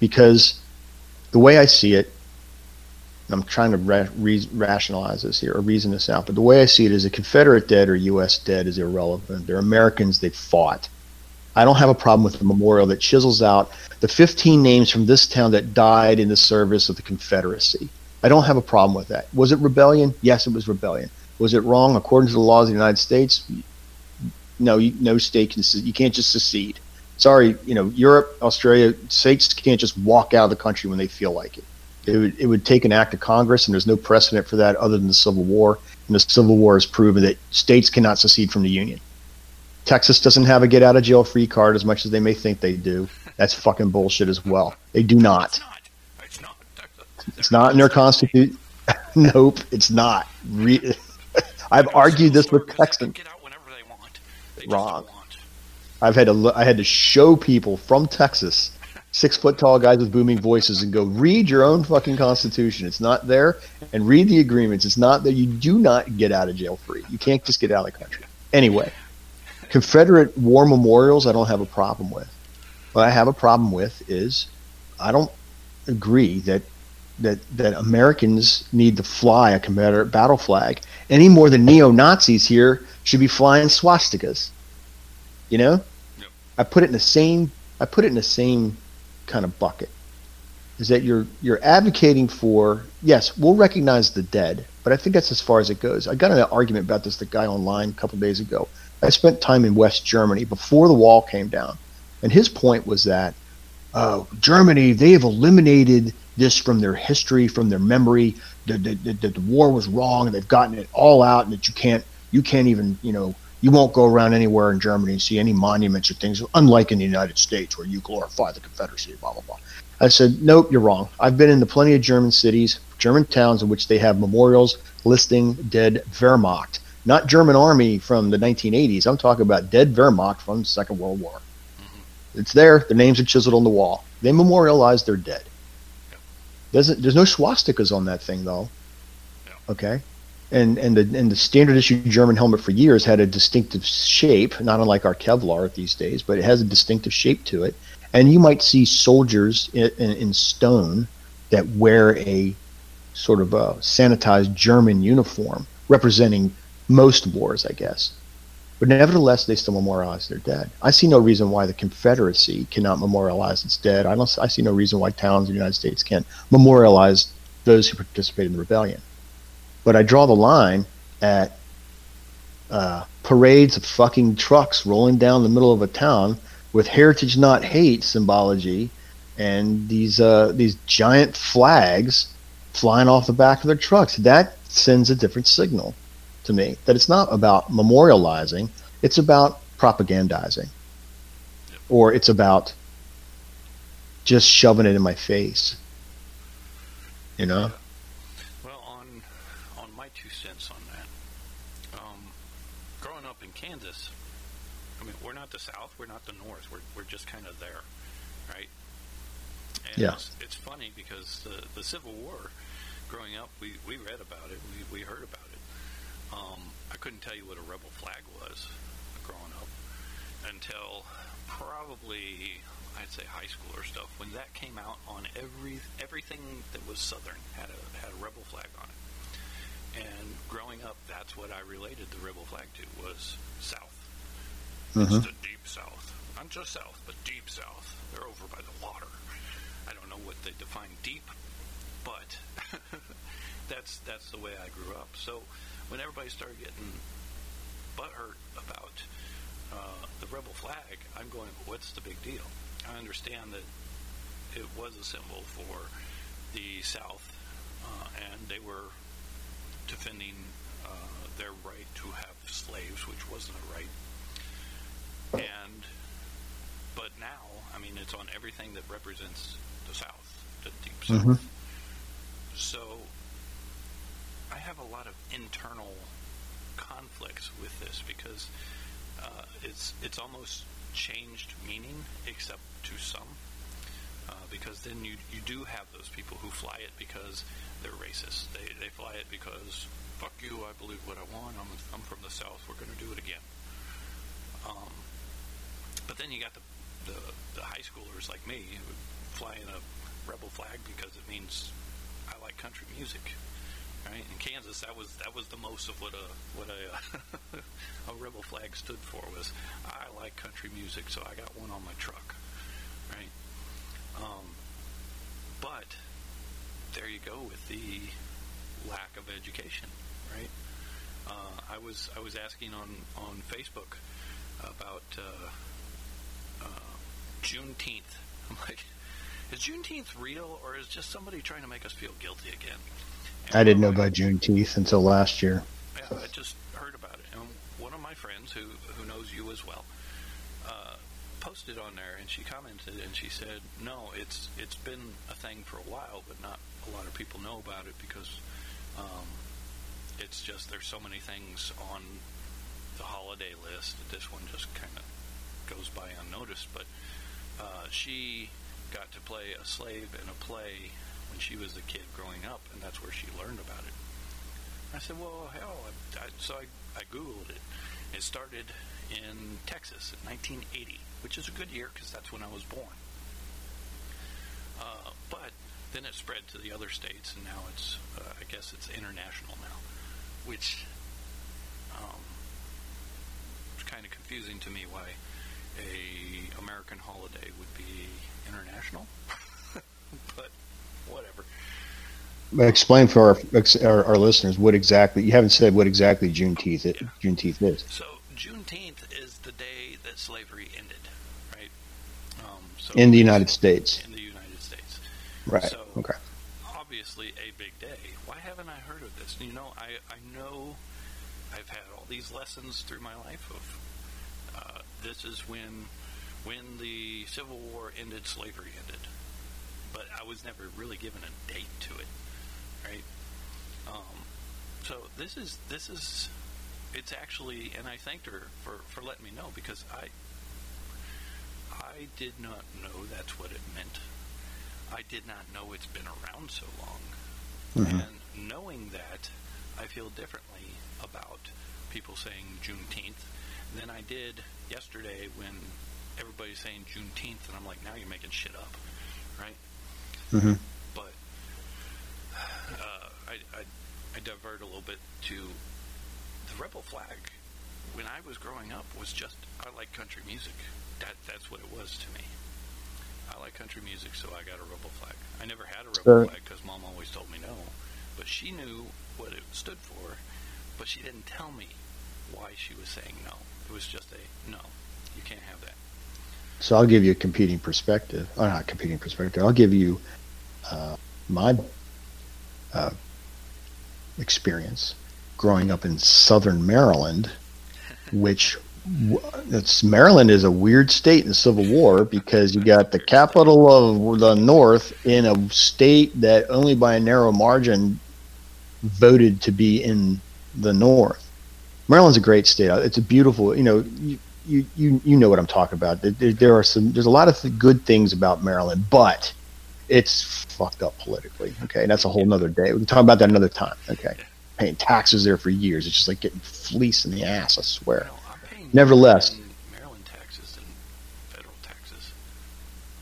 because the way I see it, I'm trying to ra- re- rationalize this here or reason this out, but the way I see it is a Confederate dead or U.S. dead is irrelevant. They're Americans. They fought. I don't have a problem with the memorial that chisels out the 15 names from this town that died in the service of the Confederacy. I don't have a problem with that. Was it rebellion? Yes, it was rebellion. Was it wrong according to the laws of the United States? No, no state can. You can't just secede. Sorry, you know, Europe, Australia, states can't just walk out of the country when they feel like it. It would, it would take an act of Congress, and there's no precedent for that other than the Civil War. And the Civil War has proven that states cannot secede from the Union. Texas doesn't have a get out of jail free card as much as they may think they do. That's fucking bullshit as well. They do not. It's not. It's not. It's not in their constitution. [laughs] nope, it's not. Re- [laughs] I've argued this with Texans. Get out whenever they want. Wrong. I've had to I had to show people from Texas, six foot tall guys with booming voices, and go read your own fucking constitution. It's not there, and read the agreements. It's not there. You do not get out of jail free. You can't just get out of the country. Anyway, Confederate war memorials, I don't have a problem with. What I have a problem with is, I don't agree that that that Americans need to fly a Confederate battle flag any more than neo Nazis here should be flying swastikas. You know, Yep. I put it in the same. I put it in the same kind of bucket. Is that you're you're advocating for? Yes, we'll recognize the dead, but I think that's as far as it goes. I got an argument about this the guy online a couple days ago. I spent time in West Germany before the wall came down, and his point was that uh, Germany they have eliminated this from their history, from their memory. That the, the, the, the war was wrong. And they've gotten it all out, and that you can't you can't even you know you won't go around anywhere in Germany and see any monuments or things, unlike in the United States where you glorify the Confederacy. Blah blah blah. I said, nope, you're wrong. I've been into plenty of German cities, German towns in which they have memorials listing dead Wehrmacht, not German army from the 1980s. I'm talking about dead Wehrmacht from the Second World War. Mm-hmm. It's there. Their names are chiseled on the wall. They memorialize their dead. Doesn't there's no swastikas on that thing though. Okay, and and the and the standard issue German helmet for years had a distinctive shape, not unlike our Kevlar these days, but it has a distinctive shape to it. And you might see soldiers in, in, in stone that wear a sort of a sanitized German uniform representing most wars, I guess. But nevertheless, they still memorialize their dead. I see no reason why the Confederacy cannot memorialize its dead. I don't. I see no reason why towns in the United States can't memorialize those who participated in the rebellion. But I draw the line at uh, parades of fucking trucks rolling down the middle of a town with "Heritage Not Hate" symbology and these uh, these giant flags flying off the back of their trucks. That sends a different signal to me that it's not about memorializing; it's about propagandizing, or it's about just shoving it in my face. You know? Well, on on my two cents on that, um, growing up in Kansas, I mean, we're not the South, we're not the North, we're we're just kind of there, right? And Yeah. it's, it's funny because the the Civil War, growing up, we we read about it, we we heard about it. Um, I couldn't tell you what a rebel flag was growing up until probably I'd say high school or stuff. When that came out on every everything that was Southern had a had a rebel flag on it. And growing up, that's what I related the rebel flag to was South. It's Mhm. the deep South, not just South, but deep South. They're over by the water. I don't know what they define deep, but [laughs] that's that's the way I grew up. So when everybody started getting butthurt about uh, the rebel flag, I'm going, what's the big deal? I understand that it was a symbol for the South, uh, and they were defending uh, their right to have slaves, which wasn't a right. And but now, I mean, it's on everything that represents the South, the deep South. Mhm. So I have a lot of internal conflicts with this because uh, it's it's almost changed meaning, except to some. Uh, because then you you do have those people who fly it because they're racist. They they fly it because fuck you, I believe what I want. I'm I'm from the South. We're going to do it again. Um, but then you got the, the the high schoolers like me who fly in a rebel flag because it means I like country music. Right in Kansas, that was that was the most of what a what a [laughs] a rebel flag stood for was I like country music, so I got one on my truck. Right. Um, but there you go with the lack of education. Right. Uh, I was I was asking on on Facebook about uh, uh, Juneteenth. I'm like, is Juneteenth real or is just somebody trying to make us feel guilty again? I didn't know about Juneteenth until last year. Yeah, I just heard about it. And one of my friends who, who knows you as well uh, posted on there and she commented and she said, no, it's it's been a thing for a while, but not a lot of people know about it because um, it's just there's so many things on the holiday list that this one just kind of goes by unnoticed. But uh, she got to play a slave in a play when she was a kid growing up, and that's where she learned about it. I said, well, hell. I, I, so I, I Googled it. It started in Texas in 1980, which is a good year because that's when I was born. Uh, but then it spread to the other states, and now it's, uh, I guess it's international now, which um, kind of confusing to me why a American holiday would be international. [laughs] but whatever. Explain for our, our our listeners what exactly you haven't said what exactly Juneteenth it, Juneteenth is. So Juneteenth is the day that slavery ended, right? Um, so in the United States. in the United States. Right. So- okay. Obviously, a big day. Why haven't I heard of this? You know, I I know I've had all these lessons through my life of uh, this is when when the Civil War ended, slavery ended. But I was never really given a date to it, right? Um, so this is this is it's actually, and I thanked her for for letting me know because I I did not know that's what it meant. I did not know it's been around so long. Mhm. And knowing that, I feel differently about people saying Juneteenth than I did yesterday when everybody's saying Juneteenth, and I'm like, now you're making shit up, right? Hmm But uh, I, I, I divert a little bit to the rebel flag. When I was growing up, was just I like country music. That that's what it was to me. I like country music, so I got a rebel flag. I never had a rebel Sure. flag because mom always told me no, but she knew what it stood for, but she didn't tell me why she was saying no. It was just a no. You can't have that. So I'll give you a competing perspective. Or not competing perspective. I'll give you uh, my uh, experience growing up in Southern Maryland, which Maryland is a weird state in the Civil War because you got the capital of the North in a state that only by a narrow margin voted to be in the North. Maryland's a great state. It's a beautiful, you know, you, you, you, know what I'm talking about. There, there are some, there's a lot of th- good things about Maryland, but it's fucked up politically. Okay. And that's a whole nother day. We can talk about that another time. Okay. Paying taxes there for years. It's just like getting fleeced in the ass, I swear. No, Nevertheless. Maryland taxes than federal taxes.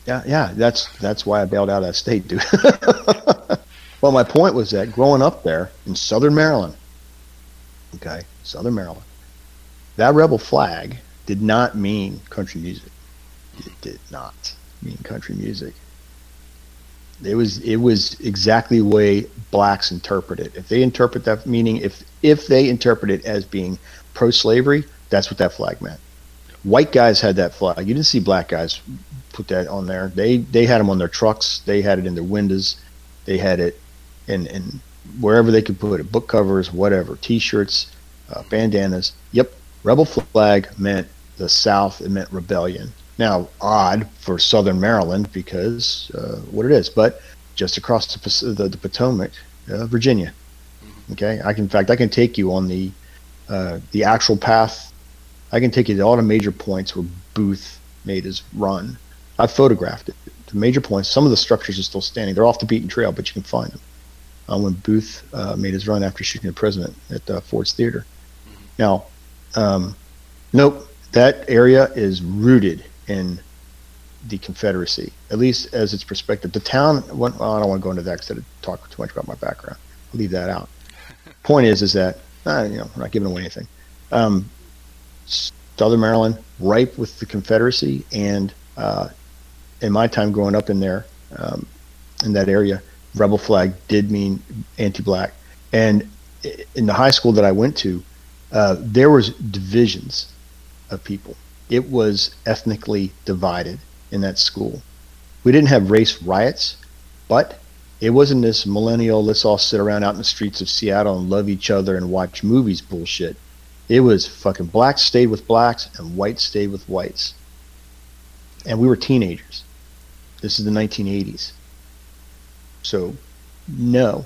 Yeah, yeah, that's that's why I bailed out of that state, dude. [laughs] well, my point was that growing up there in Southern Maryland, okay, Southern Maryland, that rebel flag did not mean country music. It did not mean country music. It was it was exactly the way blacks interpret it. If they interpret that meaning, if if they interpret it as being pro-slavery, that's what that flag meant. White guys had that flag. You didn't see black guys put that on there. They they had them on their trucks. They had it in their windows. They had it in in wherever they could put it, book covers, whatever, T-shirts, uh, bandanas. Yep, rebel flag meant the South. It meant rebellion. Now, odd for Southern Maryland because uh, what it is, but just across the the, the Potomac, uh, Virginia. Okay, I can in fact I can take you on the uh, the actual path. I can take you to all the major points where Booth made his run. I photographed it. The major points. Some of the structures are still standing. They're off the beaten trail, but you can find them. Uh, when Booth uh, made his run after shooting the president at uh, Ford's Theater. Now, um, nope, that area is rooted in the Confederacy, at least as its perspective. The town, well, I don't want to go into that because I talk too much about my background. I'll leave that out. [laughs] Point is, is that uh, you know, I'm not giving away anything. Um, Southern Maryland, ripe with the Confederacy, and uh, in my time growing up in there, um, in that area, rebel flag did mean anti-black. And in the high school that I went to, uh, there was divisions of people. It was ethnically divided in that school. We didn't have race riots, but it wasn't this millennial, let's all sit around out in the streets of Seattle and love each other and watch movies bullshit. It was fucking blacks stayed with blacks and whites stayed with whites. And we were teenagers. This is the 1980s. So, no.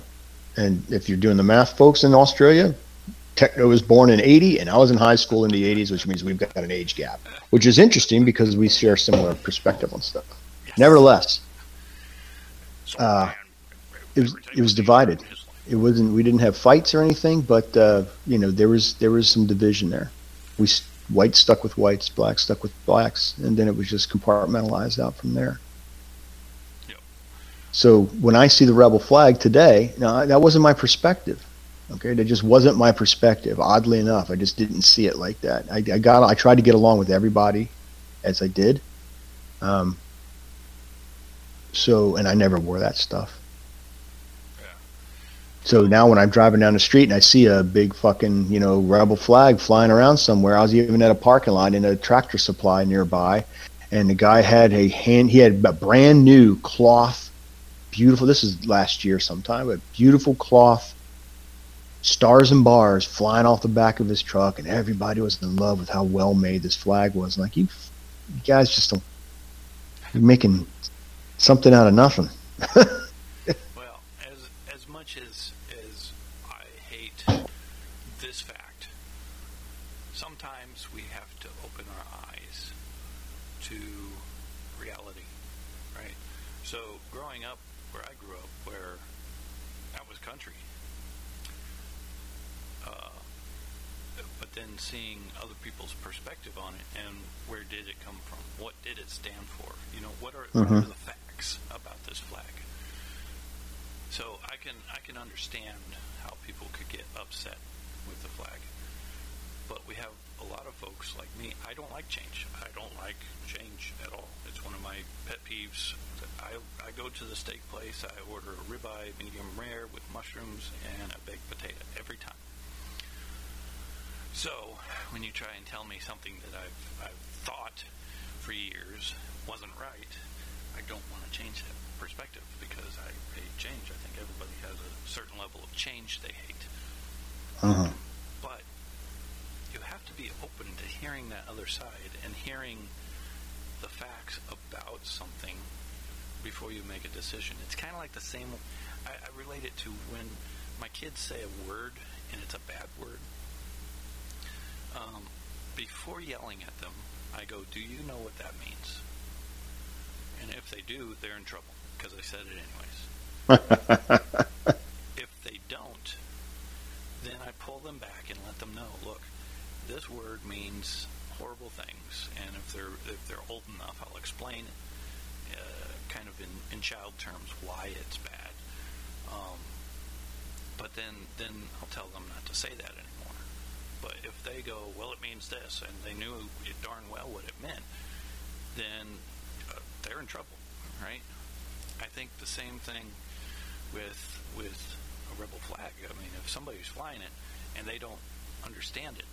And if you're doing the math, folks in Australia, Techno was born in 80 and I was in high school in the 80s, which means we've got an age gap, which is interesting because we share similar perspective on stuff. Nevertheless, uh, it was it was divided. It wasn't we didn't have fights or anything, but uh, you know there was there was some division there. We whites stuck with whites, blacks stuck with blacks, and then it was just compartmentalized out from there. So when I see the rebel flag today, now that wasn't my perspective. Okay, that just wasn't my perspective. Oddly enough, I just didn't see it like that. I, I got I tried to get along with everybody, as I did. Um, so, and I never wore that stuff. So now when I'm driving down the street and I see a big fucking, you know, rebel flag flying around somewhere, I was even at a parking lot in a tractor supply nearby, and the guy had a hand, he had a brand new cloth, beautiful, this is last year sometime, but beautiful cloth, stars and bars flying off the back of his truck, and everybody was in love with how well made this flag was. like, you, you guys just don't, you're making something out of nothing. [laughs] well, as as much as as I hate this fact, sometimes we have to open our eyes to reality, right? So, growing up where I grew up, where that was country, uh, but then seeing other people's perspective on it and where did it come from? What did it stand for? You know, what are, mm-hmm. what are the facts? about this flag. So I can I can understand how people could get upset with the flag. But we have a lot of folks like me. I don't like change. I don't like change at all. It's one of my pet peeves. I, I go to the steak place. I order a ribeye medium rare with mushrooms and a baked potato every time. So when you try and tell me something that I've, I've thought for years wasn't right, I don't want to change that perspective because I hate change. I think everybody has a certain level of change they hate. Uh-huh. But you have to be open to hearing that other side and hearing the facts about something before you make a decision. It's kind of like the same. I, I relate it to when my kids say a word and it's a bad word. Um, before yelling at them, I go, "Do you know what that means?" And if they do, they're in trouble because I said it anyways. [laughs] if they don't, then I pull them back and let them know, look, this word means horrible things, and if they're if they're old enough, I'll explain uh, kind of in, in child terms why it's bad. Um, but then then I'll tell them not to say that anymore. But if they go, well, it means this, and they knew it darn well what it meant, then they're in trouble, right? I think the same thing with with a rebel flag. I mean, if somebody's flying it and they don't understand it,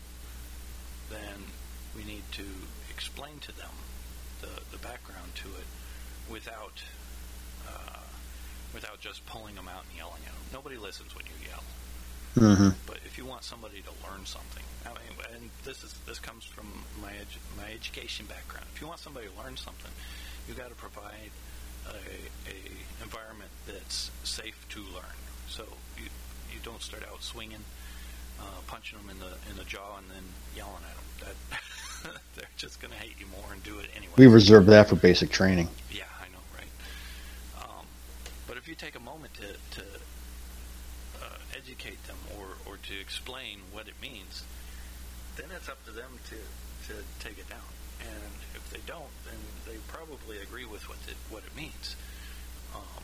then we need to explain to them the the background to it without uh, without just pulling them out and yelling at them. Nobody listens when you yell. Mm-hmm. But if you want somebody to learn something, I mean, and this is this comes from my edu- my education background. If you want somebody to learn something, you got to provide a, a environment that's safe to learn. So you you don't start out swinging, uh, punching them in the in the jaw, and then yelling at them. That [laughs] they're just going to hate you more and do it anyway. We reserve that for basic training. Yeah, I know, right? Um, but if you take a moment to to educate them or or to explain what it means, then it's up to them to to take it down. And if they don't, then they probably agree with what it, what it means. Um,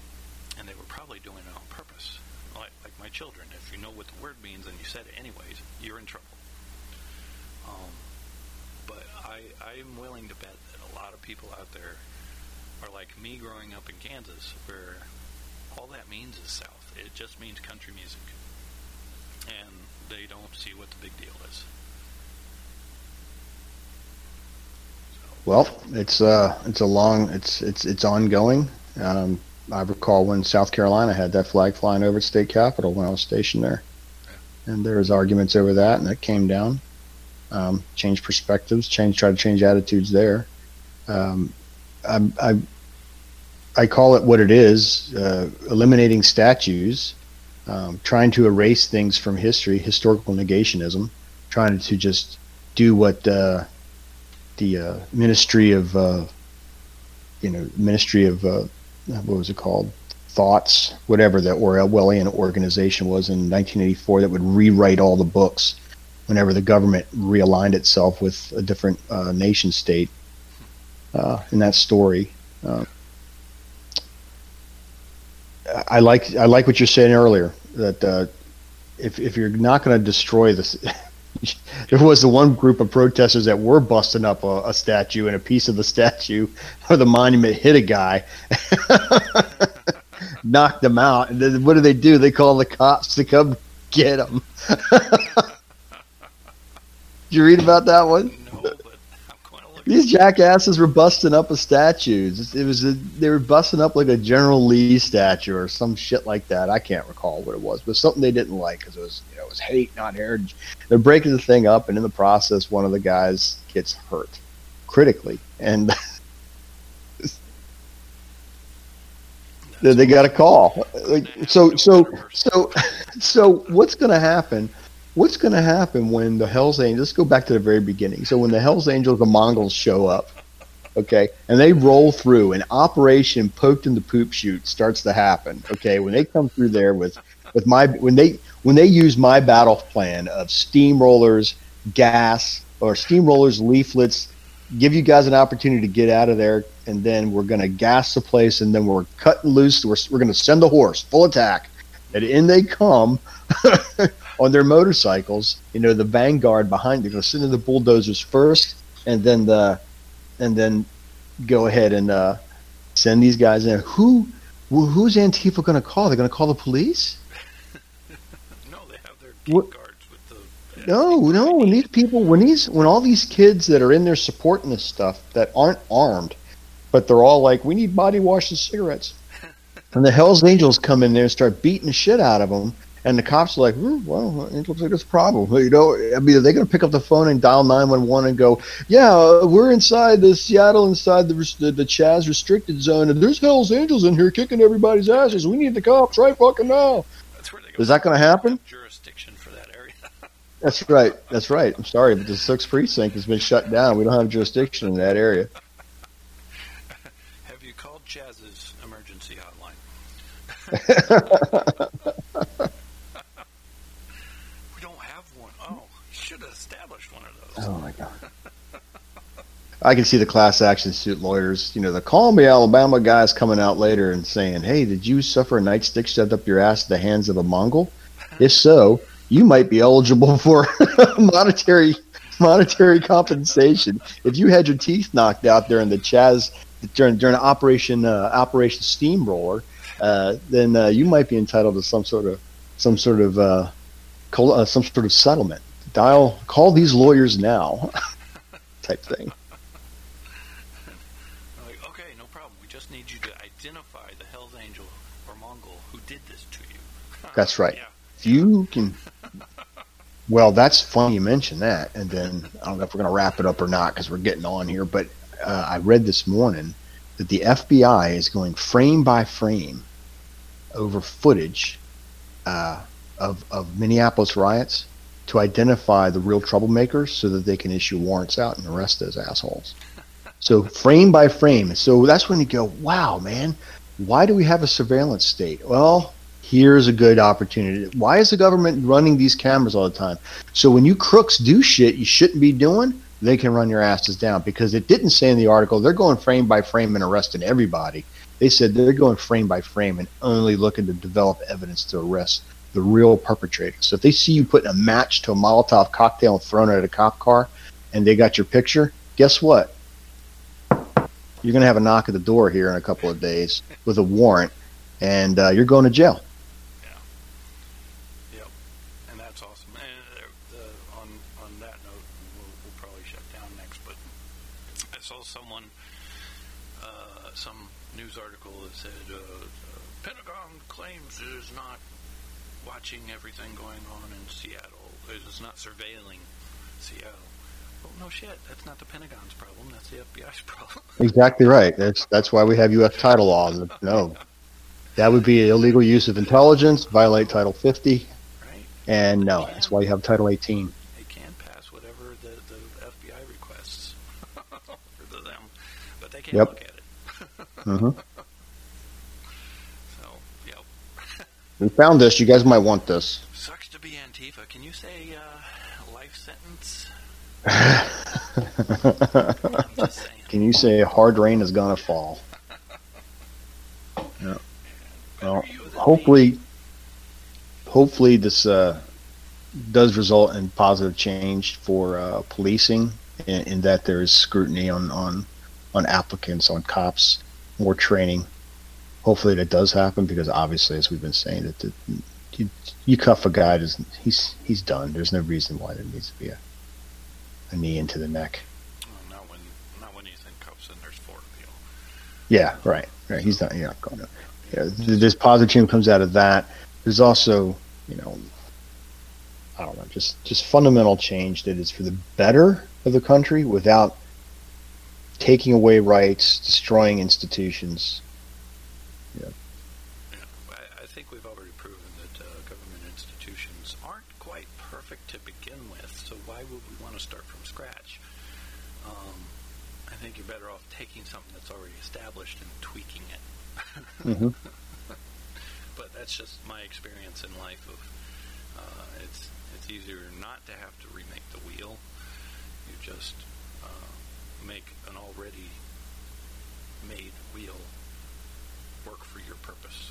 and they were probably doing it on purpose. Like, like my children, if you know what the word means and you said it anyways, you're in trouble. Um, but I, I'm willing to bet that a lot of people out there are like me growing up in Kansas, where all that means is South. It just means country music. And they don't see what the big deal is. Well, it's uh, it's a long, it's it's it's ongoing. Um, I recall when South Carolina had that flag flying over its state capitol when I was stationed there, and there was arguments over that, and it came down. Um, changed perspectives, change, try to change attitudes there. Um, I, I, I call it what it is: uh, eliminating statues, um, trying to erase things from history, historical negationism, trying to just do what uh, the uh, Ministry of, uh, you know, Ministry of uh, what was it called? Thoughts, whatever the Orwellian organization was in 1984 that would rewrite all the books whenever the government realigned itself with a different nation state in that story. I like I like what you're saying earlier that uh, if if you're not going to destroy this. [laughs] there was the one group of protesters that were busting up a, a, statue and a piece of the statue or the monument hit a guy [laughs] knocked them out and then what do they do? They call the cops to come get them [laughs] did you read about that one these jackasses were busting up a statue. It was a, they were busting up like a General Lee statue or some shit like that. I can't recall what it was, but something they didn't like because it was you know it was hate, not heritage. They're breaking the thing up, and in the process, one of the guys gets hurt critically, and [laughs] they got a call. Like so, so, so, [laughs] so, what's going to happen? What's going to happen when the Hell's Angels? Let's go back to the very beginning. So when the Hell's Angels, the Mongols show up, okay, and they roll through, and Operation Poked in the Poop Chute starts to happen. Okay, when they come through there with with my when they when they use my battle plan of steamrollers, gas, or steamrollers, leaflets, give you guys an opportunity to get out of there, and then we're going to gas the place, and then we're cutting loose. We're, we're going to send the horse full attack, and in they come. [laughs] on their motorcycles. You know, the vanguard behind. They're going to send in the bulldozers first, and then the, and then go ahead and uh, send these guys in. Who, who's Antifa going to call? They're going to call the police? [laughs] no, they have their gate guards with the. No, no. When these people, when these, when all these kids that are in there supporting this stuff that aren't armed, but they're all like, we need body wash and cigarettes. [laughs] and the Hell's Angels come in there and start beating the shit out of them and the cops are like, hmm, well, it looks like there's a problem. You know, I mean, are they going to pick up the phone and dial 911 and go, yeah, we're inside the Seattle, inside the, the, the Chaz restricted zone, and there's Hell's Angels in here kicking everybody's asses. We need the cops right fucking now. That's where they go. Is that going to happen? Jurisdiction for that area. [laughs] That's right. That's right. I'm sorry, but the sixth precinct has been shut down. We don't have jurisdiction in that area. have you called Chaz's emergency hotline? [laughs] [laughs] Oh my god. I can see the class action suit lawyers, you know, the Call Me Alabama guys coming out later and saying, "Hey, did you suffer a nightstick shoved up your ass at the hands of a Mongol? If so, you might be eligible for [laughs] monetary monetary compensation if you had your teeth knocked out during the Chaz during during Operation uh, Operation Steamroller. Uh, then uh, you might be entitled to some sort of some sort of uh, uh, some sort of settlement." Dial, call these lawyers now, [laughs] type thing. Like, okay, no problem. We just need you to identify the Hell's Angel or Mongol who did this to you. [laughs] That's right. Yeah. If you can. Well, that's funny you mention that. And then I don't know if we're going to wrap it up or not because we're getting on here. But uh, I read this morning that the FBI is going frame by frame over footage uh, of, of Minneapolis riots to identify the real troublemakers so that they can issue warrants out and arrest those assholes. So frame by frame. So that's when you go, wow, man, why do we have a surveillance state? Well, here's a good opportunity. Why is the government running these cameras all the time? So when you crooks do shit you shouldn't be doing, they can run your asses down because it didn't say in the article they're going frame by frame and arresting everybody. They said they're going frame by frame and only looking to develop evidence to arrest the real perpetrator. So if they see you putting a match to a Molotov cocktail and throwing it at a cop car, and they got your picture, guess what? You're going to have a knock at the door here in a couple of days with a warrant, and uh, you're going to jail. Yeah. Yep. And that's awesome. And uh, on on that note, we'll, we'll probably shut down next. But I saw someone, uh, some news article that said uh, uh, Pentagon claims it is not watching everything going on in Seattle. It is not surveilling Seattle. Well, no shit. That's not the Pentagon's problem. That's [laughs] Exactly right. That's that's why we have U.S. title laws. No, that would be illegal use of intelligence, violate Title 50, right? and no, that's why you have Title 18. They can't pass whatever the, the FBI requests [laughs] for them, but they can't Yep. look at it. [laughs] hmm So, yep. We found this. You guys might want this. Sucks to be Antifa. Can you say uh, life sentence? I'm just saying. Can you say hard rain is gonna fall? Yeah. Well, hopefully, hopefully this uh, does result in positive change for uh, policing, in, in that there is scrutiny on, on on applicants, on cops, more training. Hopefully that does happen because obviously, as we've been saying, that the, you, you cuff a guy, he's he's done. There's no reason why there needs to be a a knee into the neck. Well, not when, not when he's in cuffs and there's four of you. Yeah, right. Right. He's not. You're not going to. Yeah, th- this positive change comes out of that. There's also, you know, I don't know, just just fundamental change that is for the better of the country without taking away rights, destroying institutions. Yeah, I, I think we've already proven that uh, government institutions aren't quite perfect to begin with, so why would we want to start from scratch? Um, I think you're better off taking something that's already established and tweaking it. Hmm But that's just my experience in life. Of uh, it's it's easier not to have to remake the wheel. You just uh, make an already made wheel work for your purpose.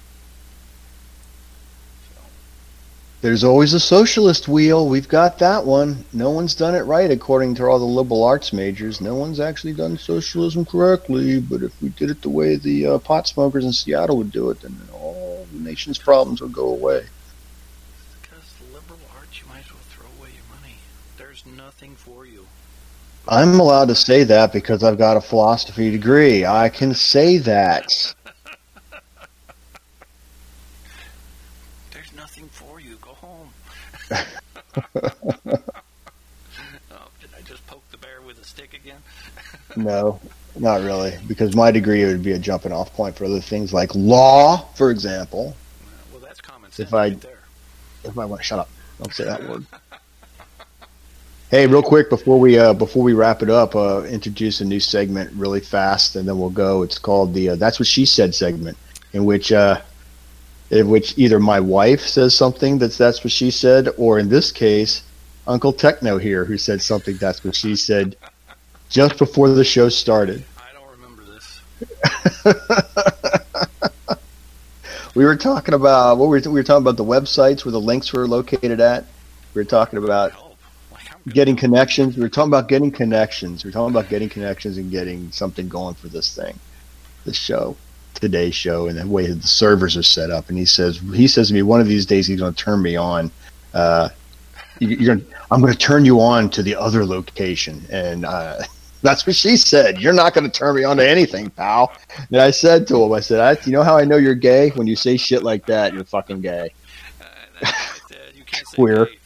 So, There's always a socialist wheel. We've got that one. No one's done it right, according to all the liberal arts majors. No one's actually done socialism correctly. But if we did it the way the uh, pot smokers in Seattle would do it, then all the nation's problems would go away. because the liberal arts, you might as well throw away your money. There's nothing for you. I'm allowed to say that because I've got a philosophy degree. I can say that. There's nothing for you. Go home. [laughs] oh, did I just poke the bear with a stick again? [laughs] No, not really, because my degree would be a jumping off point for other things like law, for example. Well, that's common sense If I- right there. If I want to shut up, don't say that word. Hey, real quick before we uh, before we wrap it up, uh, introduce a new segment really fast, and then we'll go. It's called the uh, "That's What She Said" segment, in which uh, in which either my wife says something that's that's what she said, or in this case, Uncle Techno here who said something that's what she said just before the show started. I don't remember this. [laughs] we were talking about what we were, we were talking about the websites where the links were located at. We were talking about Help. Like, I'm gonna- getting connections. We were talking about getting connections. We were talking about getting connections and getting something going for this thing, this show, today's show, and the way that the servers are set up. And he says, he says to me, one of these days he's going to turn me on. Uh, you- you're, gonna, I'm going to turn you on to the other location, and uh, [laughs] that's what she said. You're not going to turn me on to anything, pal. And I said to him, I said, I, you know how I know you're gay when you say shit like that. You're fucking gay. Uh, that's what I said. You can't say Queer. gay.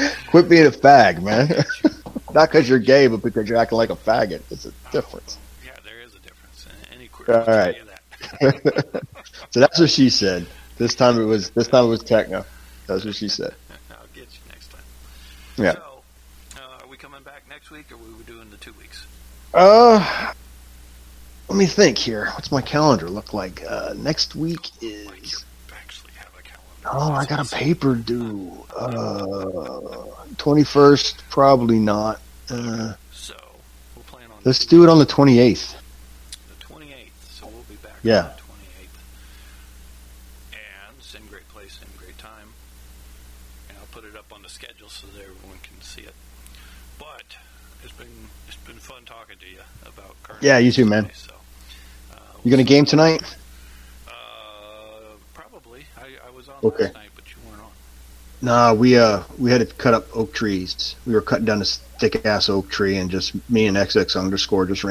[laughs] Quit being a fag, man. [laughs] Not because you're gay, but because you're acting like a faggot. It's a difference. Yeah, there is a difference. Any queer All you that. [laughs] So that's what she said. This time it was this time it was techno. That's what she said. [laughs] I'll get you next time. Yeah. So, uh, are we coming back next week, or we were doing the two weeks? Uh let me think here. What's my calendar look like? Uh next week is actually have a calendar. Oh, I got a paper due. Uh twenty first, probably not. Uh So we'll plan on let's do it on the twenty eighth. the 28th. So we'll be back Yeah. 28th. And same great place, same great time. And I'll put it up on the schedule so that everyone can see it. But it's been it's been fun talking to you about current. Yeah, you too, man. So, uh, You gonna game tonight? Uh, probably. I, I was on Okay. last night, but you weren't on. Nah, we uh we had to cut up oak trees. We were cutting down this thick ass oak tree, and just me and XX underscore just ran